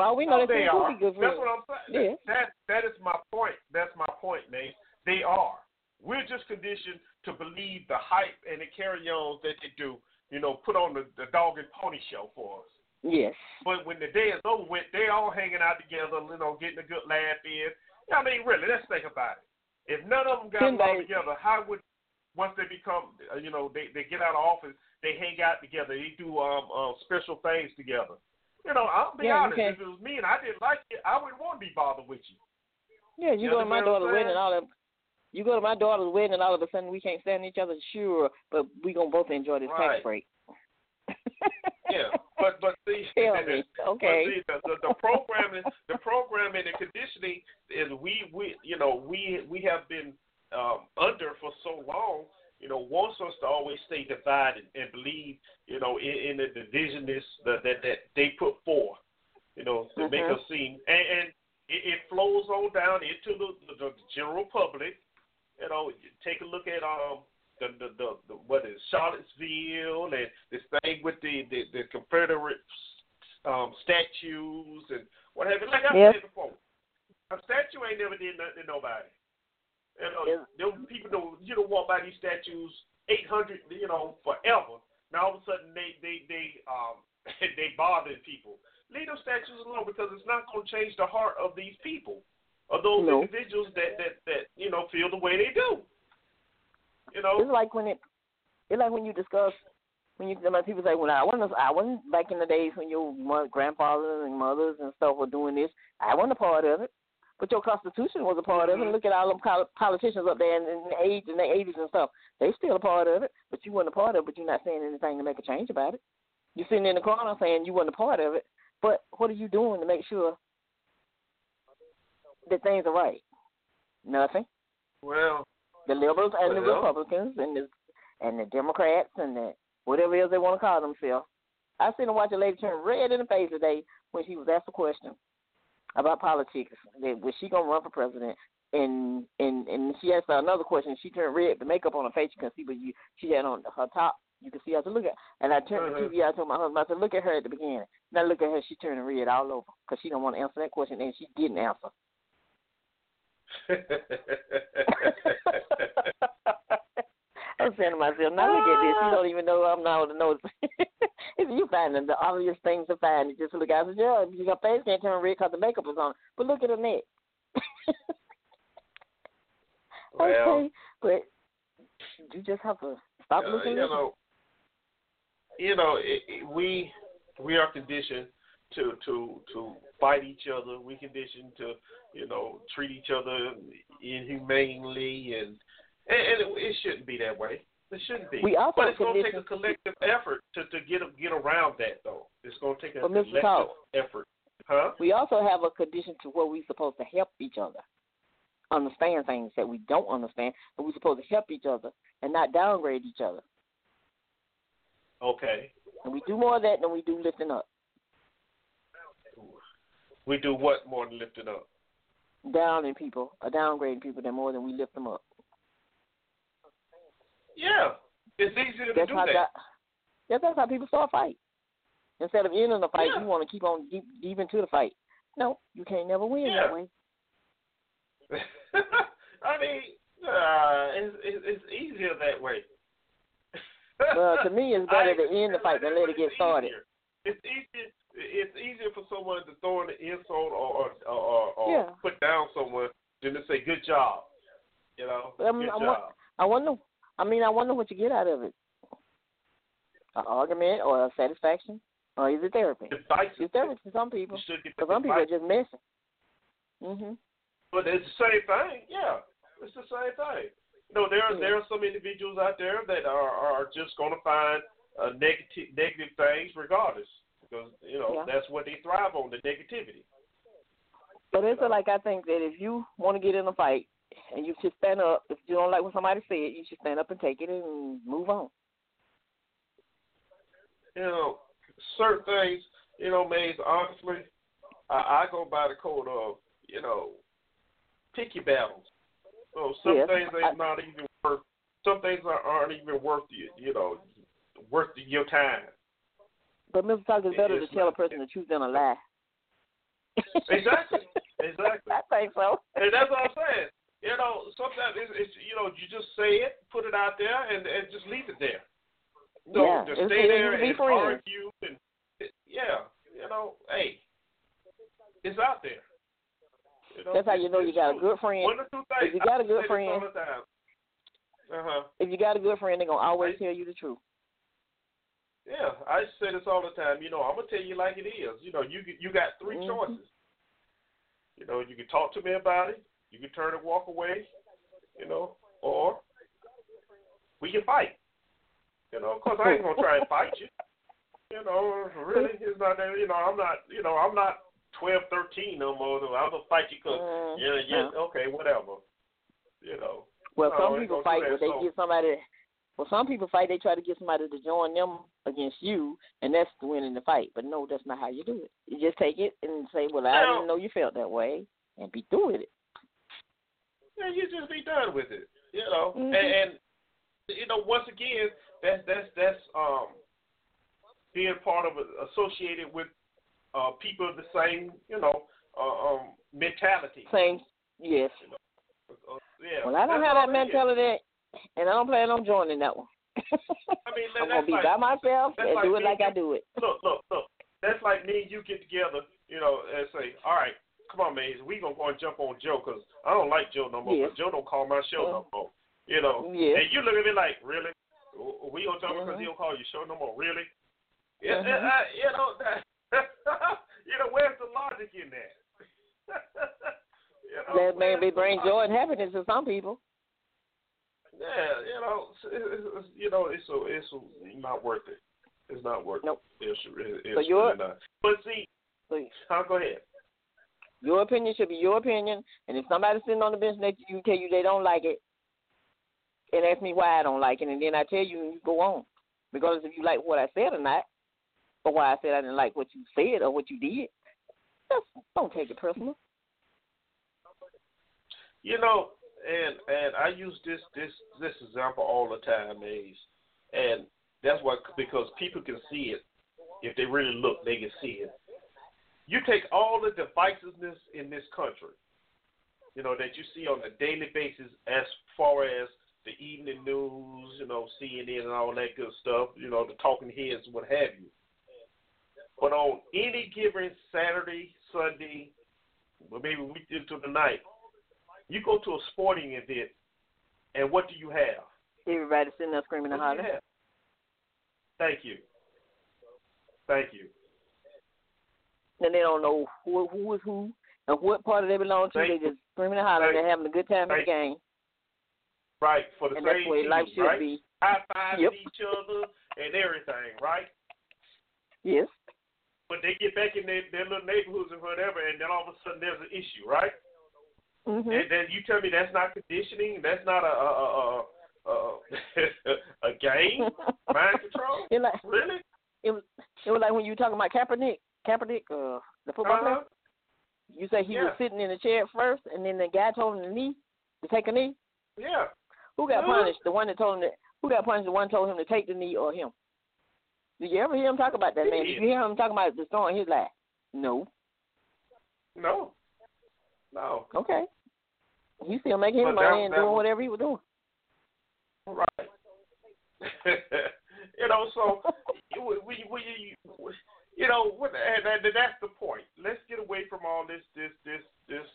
For all we know, No, they they are. That's what I'm saying. Yeah. That that is my point. That's my point, Nate. They are. We're just conditioned to believe the hype and the carry-ons that they do. You know, put on the, the dog and pony show for us. Yes. But when the day is over with, they all hanging out together, you know, getting a good laugh in. I mean, really, let's think about it. If none of them got along together, how would once they become, uh, you know, they they get out of office, they hang out together, they do um uh, special things together. You know, I'll be Yeah, honest. If it was me and I didn't like it, I wouldn't want to be bothered with you. Yeah, you You go to my understand what I'm daughter's wedding and all that. You go to my daughter's wedding and all of a sudden we can't stand each other. Sure, but we gonna both enjoy this Right. tax break. Yeah, <laughs> but but see, <laughs> Tell me, okay. But see, the, the, the programming, the programming and conditioning is we we you know we we have been um, under for so long. You know, wants us to always stay divided and believe you know in, in the divisionness that, that that they put forth. You know, to make Mhm. us seem and, and it, it flows on down into the, the, the general public. You know, take a look at um the the, the, the what is Charlottesville and this thing with the the, the Confederate um, statues and what have you. Like I Yep. said before, a statue ain't never did nothing to nobody. You know, Yep. them people don't you don't walk by these statues eight hundred you know forever. Now all of a sudden they they they um <laughs> they bothering people. Leave those statues alone because it's not going to change the heart of these people, of those No. individuals that that that you know feel the way they do. You know, It's like when it, it's like when you discuss when you when people say, "Well, I wasn't, I wasn't back in the days when your grandfathers and mothers and stuff were doing this. I wasn't a part of it, but your Constitution was a part of it. Mhm. And look at all them pol- politicians up there in, in the age in the eighties and stuff. They still a part of it, but you weren't a part of it. But you're not saying anything to make a change about it. You're sitting in the corner saying you weren't a part of it, but what are you doing to make sure that things are right? Nothing well, the liberals and the Republicans and the and the Democrats and the whatever else they want to call themselves. I seen and watch a lady turn red in the face today when she was asked a question about politics. That was she gonna run for president? And and and she asked another question. She turned red. The makeup on her face you can see, but you she had on her top. You can see. I said, look at. And I turned Mhm. the TV. I told my husband, I said, look at her at the beginning. Now look at her. She turned red all over because she don't want to answer that question, and she didn't answer. <laughs> <laughs> I'm saying to myself, now look at this. You don't even know I'm not to know. <laughs> if you find the obvious things to find, you just look at it. Yeah, your face can't turn red because the makeup is on. But look at her neck. <laughs> well, okay, but you just have to stop uh, looking you know, you know, it, it, we we are conditioned to to to fight each other. We conditioned to you know treat each other inhumanely, and and, and it, it shouldn't be that way. It shouldn't be. We also but it's going to take a collective effort to to get get around that, though. It's going to take a Mr. collective effort, huh? We also have a condition to where we're supposed to help each other understand things that we don't understand, but we're supposed to help each other and not downgrade each other. Okay. And we do more of that than we do lifting up. We do what more than lifting up? Downing people, or downgrading people, than more than we lift them up. Yeah, it's easier to That's do that. Yeah, that's how people start a fight. Instead of ending the fight, Yeah. you want to keep on deep deep into the fight. No, you can't never win Yeah. that way. <laughs> I mean, uh, it's, it's easier that way. <laughs> Well, to me, it's better to end the fight than let it get it's started. It's easier. It's easier for someone to throw an insult or or, or, or Yeah. put down someone than to say "good job." You know, But I mean, good I job. want- I wonder. I mean, I wonder what you get out of it. An argument or a satisfaction, or is it therapy? It's therapy for some people. You should get For some people, it's just messing. Mhm. But it's the same thing. Yeah, it's the same thing. No, there are Yeah. there are some individuals out there that are are just going to find uh, negative negative things regardless because you know Yeah. that's what they thrive on the negativity. But it's like I think that if you want to get in a fight and you should stand up, if you don't like what somebody said, you should stand up and take it and move on. You know, certain things. You know, Maze. Honestly, I, I go by the code of you know, picky battles. So some Yes, things I- ain't not even worth. Some things are, aren't even worth you. You know, worth your time. But Mr. Tucker, it's better to It's tell a person the truth than a lie. Exactly. <laughs> Exactly. I think so. And that's what I'm saying. You know, sometimes it's, it's you know you just say it, put it out there, and and just leave it there. So Yeah, to it's- stay there and argue and yeah, you know, hey, it's out there. You know, That's how you know you got a good friend. One or two things. If you got a good I friend- all the time. Uh huh. If you got a good friend, they're gonna always Right. tell you the truth. Yeah, I say this all the time. You know, I'm gonna tell you like it is. You know, you you got 3 Mhm. choices. You know, you can talk to me about it. You can turn and walk away. You know, or we can fight. You know, because I ain't gonna try and fight you. You know, really, it's not that. You know, I'm not. You know, I'm not 12, 13 no more. I'm gonna fight you because Mhm. yeah, yeah, okay, whatever. You know. Well, No, some people fight, but they so- get somebody. Well, some people fight. They try to get somebody to join them against you, and that's the winning the fight. But no, that's not how you do it. You just take it and say, "Well, I Now- didn't know you felt that way," and be through with it. Yeah, you just be done with it. You know, Mhm. and, and you know, once again, that's that's that's um being part of a, associated with uh people of the same, you know, uh, um mentality. Same, yes. Uh, yeah. Well, I don't that's have that it is. mentality, and I don't plan on joining that one. I mean, <laughs> I'm gonna be like, by myself and like do it like I do it. Look, look, look. That's like me and you get together, you know, and say, all right, come on, Maze, we gonna go and jump on Joe because I don't like Joe no more. Yeah. 'cause Joe don't call my show no Uh, more. You know. yeah. And you look at me like, really? We gonna jump because Mhm. he don't call your show no more? Really? Yeah. I, you know that. <laughs> you know where's the logic in that? <laughs> you know, That may be bring joy and happiness to some people. Yeah, you know, it's, it's, you know, it's a, it's a, not worth it. It's not worth Nope. it. It's, it's So you're- really not. But see, So huh, go ahead. Your opinion should be your opinion, and if somebody's sitting on the bench next to you tell you they don't like it, and ask me why I don't like it, and then I tell you and you go on, regardless if you like what I said or not, or why I said I didn't like what you said or what you did. Just don't take it personal. You know, and and I use this this this example all the time, Maze, and that's why because people can see it if they really look, they can see it. You take all the divisiveness in this country, you know, that you see on a daily basis, as far as the evening news, you know, CNN and all that good stuff, you know, the talking heads, what have you. But on any given Saturday, Sunday, or maybe week into the night, you go to a sporting event, and what do you have? Everybody sitting there screaming and What do you hollering. Thank you. Thank you. And they don't know who who is who and what party they belong to. Thank they just screaming and hollering. They're having a good time in the game, Right for the and that's same the way team, life should right? be. High fiving Yep. each other and everything, right? Yes. But they get back in their, their little neighborhoods and whatever, and then all of a sudden there's an issue, right? Mhm. And then you tell me that's not conditioning, that's not a a a, a, a, <laughs> a game, <laughs> mind control. It like Really? it was it was like when you were talking about Kaepernick, Kaepernick, uh, the football Uh-huh. player. You say he was sitting in the chair first, and then the guy told him to knee to take a knee. Yeah. Who got Uh-huh. punished? The one that told him that. Who got punished? The one told him to take the knee or him? Did you ever hear him talk about that man? Did you hear him talking about the destroying his life? No. No. No. Okay. He still making his money and doing was- whatever he was doing. Right. <laughs> you know, so <laughs> we, we, we, you know, what, and, and that's the point. Let's get away from all this, this, this, this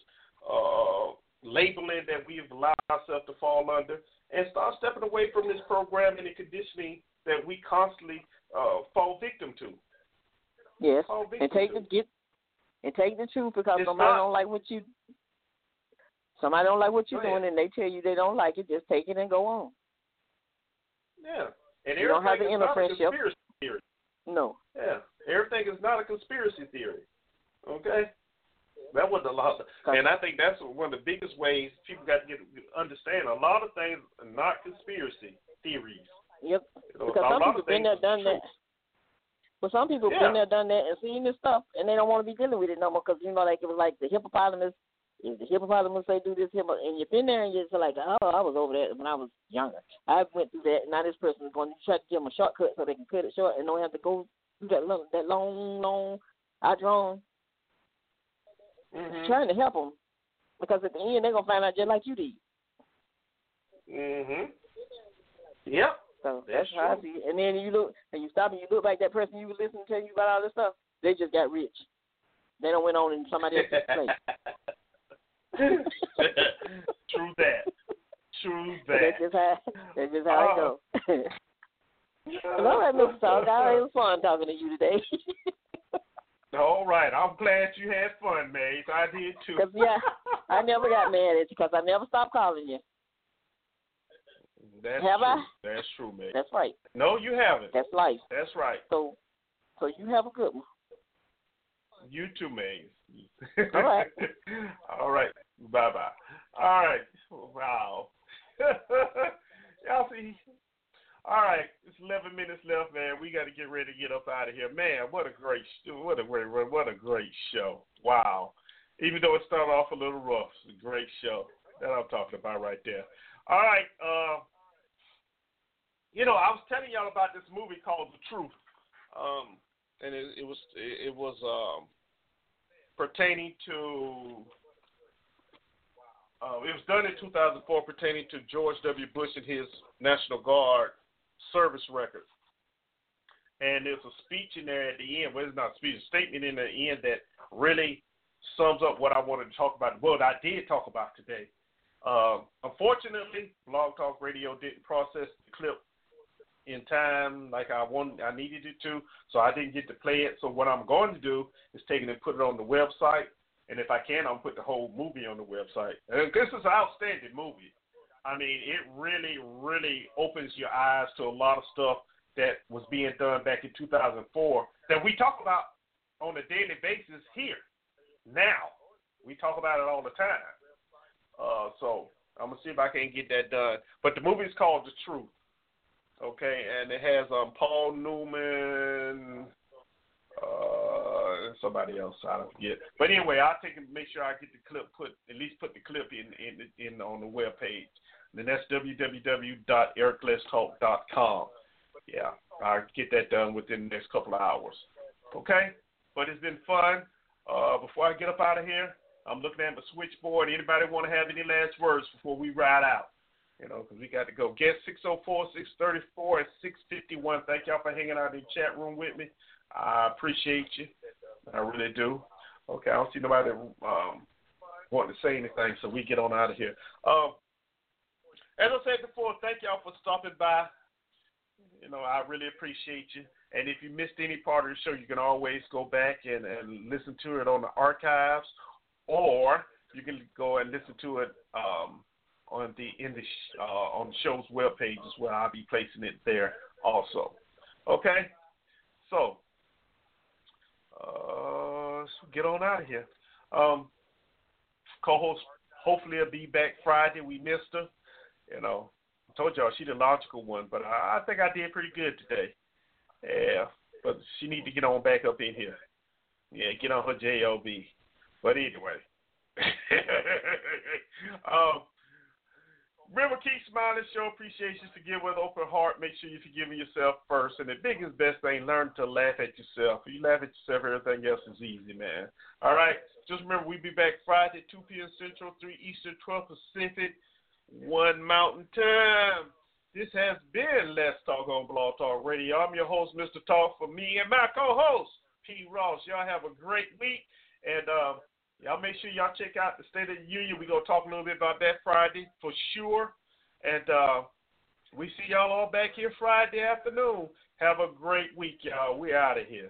uh, labeling that we've allowed ourselves to fall under, and start stepping away from this programming and conditioning that we constantly uh, fall victim to. Yes, victim and take to. the get and take the truth because It's somebody not- don't like what you. Somebody don't like what you're ahead. doing, and they tell you they don't like it. Just take it and go on. Yeah, and You don't have everything to is not a end friendship. No, Yeah, everything is not a conspiracy theory. Okay, that was a lot, and I think that's one of the biggest ways people got to get understand. A lot of things are not conspiracy theories. yep. You know, Because some people of been there, done that. Well, some people Yeah. been there, done that, and seen this stuff, and they don't want to be dealing with it no more. Because you know, like it was like the hippopotamus. If the hippopotamus say do this, hippo, and you've been there, and you're like, oh, I was over that when I was younger. I went through that. Now this person is going to try to give them a shortcut so they can cut it short and don't have to go that long, that long, long, outdrawn. Mhm. Trying to help them, because at the end they're gonna find out just like you did. Mhm. Yep. So That's that's, how I true. see it. And then you look and you stop and you look like that person you were listening to tell you about all this stuff. They just got rich. They don't went on in somebody else's <laughs> place. True that. True <laughs> So that. that's just how that's just how Oh. it goes. <laughs> Well, all right, Mr. Talk. I had fun talking to you today. <laughs> All right. I'm glad you had fun, Maze. I did too. 'Cause, yeah, I never got mad at you because I never stopped calling you. That's Have true. I? That's true, Maze. That's right. No, you haven't. That's life. That's right. So, so you have a good one. You too, Maze. All right. <laughs> All right. Bye bye. All right. Wow. <laughs> Y'all see. All right. It's 11 minutes left, man. We got to get ready to get up out of here, man. What a great, what a great, what a great show. Wow. Even though it started off a little rough, it's a great show. That I'm talking about right there. All right. Uh, you know, I was telling y'all about this movie called The Truth. Um, and it, it was it, it was um, pertaining to uh, it was done in 2004 pertaining to George W. Bush and his National Guard service record. And there's a speech in there at the end. Well, it's not a speech, a statement in the end that really sums up what I wanted to talk about. What I did talk about today. Um, unfortunately, Blog Talk Radio didn't process the clip in time like I wanted, I needed it to, so I didn't get to play it. So what I'm going to do is take it and put it on the website, and if I can, I'll put the whole movie on the website. And this is an outstanding movie. I mean, it really, really opens your eyes to a lot of stuff that was being done back in 2004 that we talk about on a daily basis here. Now, we talk about it all the time. Uh, so I'm gonna see if I can get that done. But the movie is called The Truth. Okay, and it has um Paul Newman, uh, and somebody else I don't forget. But anyway, I'll take and make sure I get the clip put at least put the clip in in in on the web page. And that's www.ericletstalk.com. Yeah, I'll get that done within the next couple of hours. Okay, but it's been fun. Uh, before I get up out of here, I'm looking at the switchboard. Anybody want to have any last words before we ride out? You know, because we got to go. Guest 604 634 and 651. Thank y'all for hanging out in the chat room with me. I appreciate you. I really do. Okay, I don't see nobody um, wanting to say anything, so we get on out of here. Um, as I said before, thank y'all for stopping by. You know, I really appreciate you. And if you missed any part of the show, you can always go back and, and listen to it on the archives, or you can go and listen to it um, on the in the uh, on the show's webpage as well. I'll be placing it there also. Okay, so uh, get on out of here. Um, co-host hopefully will be back Friday. We missed her. You know, I told y'all she the logical one, but I, I think I did pretty good today. Yeah, but she need to get on back up in here. Yeah, get on her job. But anyway, <laughs> um, Remember, keep smiling, show appreciation, forgive with open heart. Make sure you're forgiving yourself first. And the biggest, best thing, learn to laugh at yourself. If you laugh at yourself, everything else is easy, man. All right. Just remember, we'll be back Friday, 2 p.m. Central, 3 Eastern, 12 Pacific, 1 Mountain Time. This has been Let's Talk on Blog Talk Radio. I'm your host, Mr. Talk, for me and my co-host, P. Ross. Y'all have a great week. And, uh, Y'all make sure y'all check out the State of the Union. We're going to talk a little bit about that Friday for sure. And uh, we see y'all all back here Friday afternoon. Have a great week, y'all. We're out of here.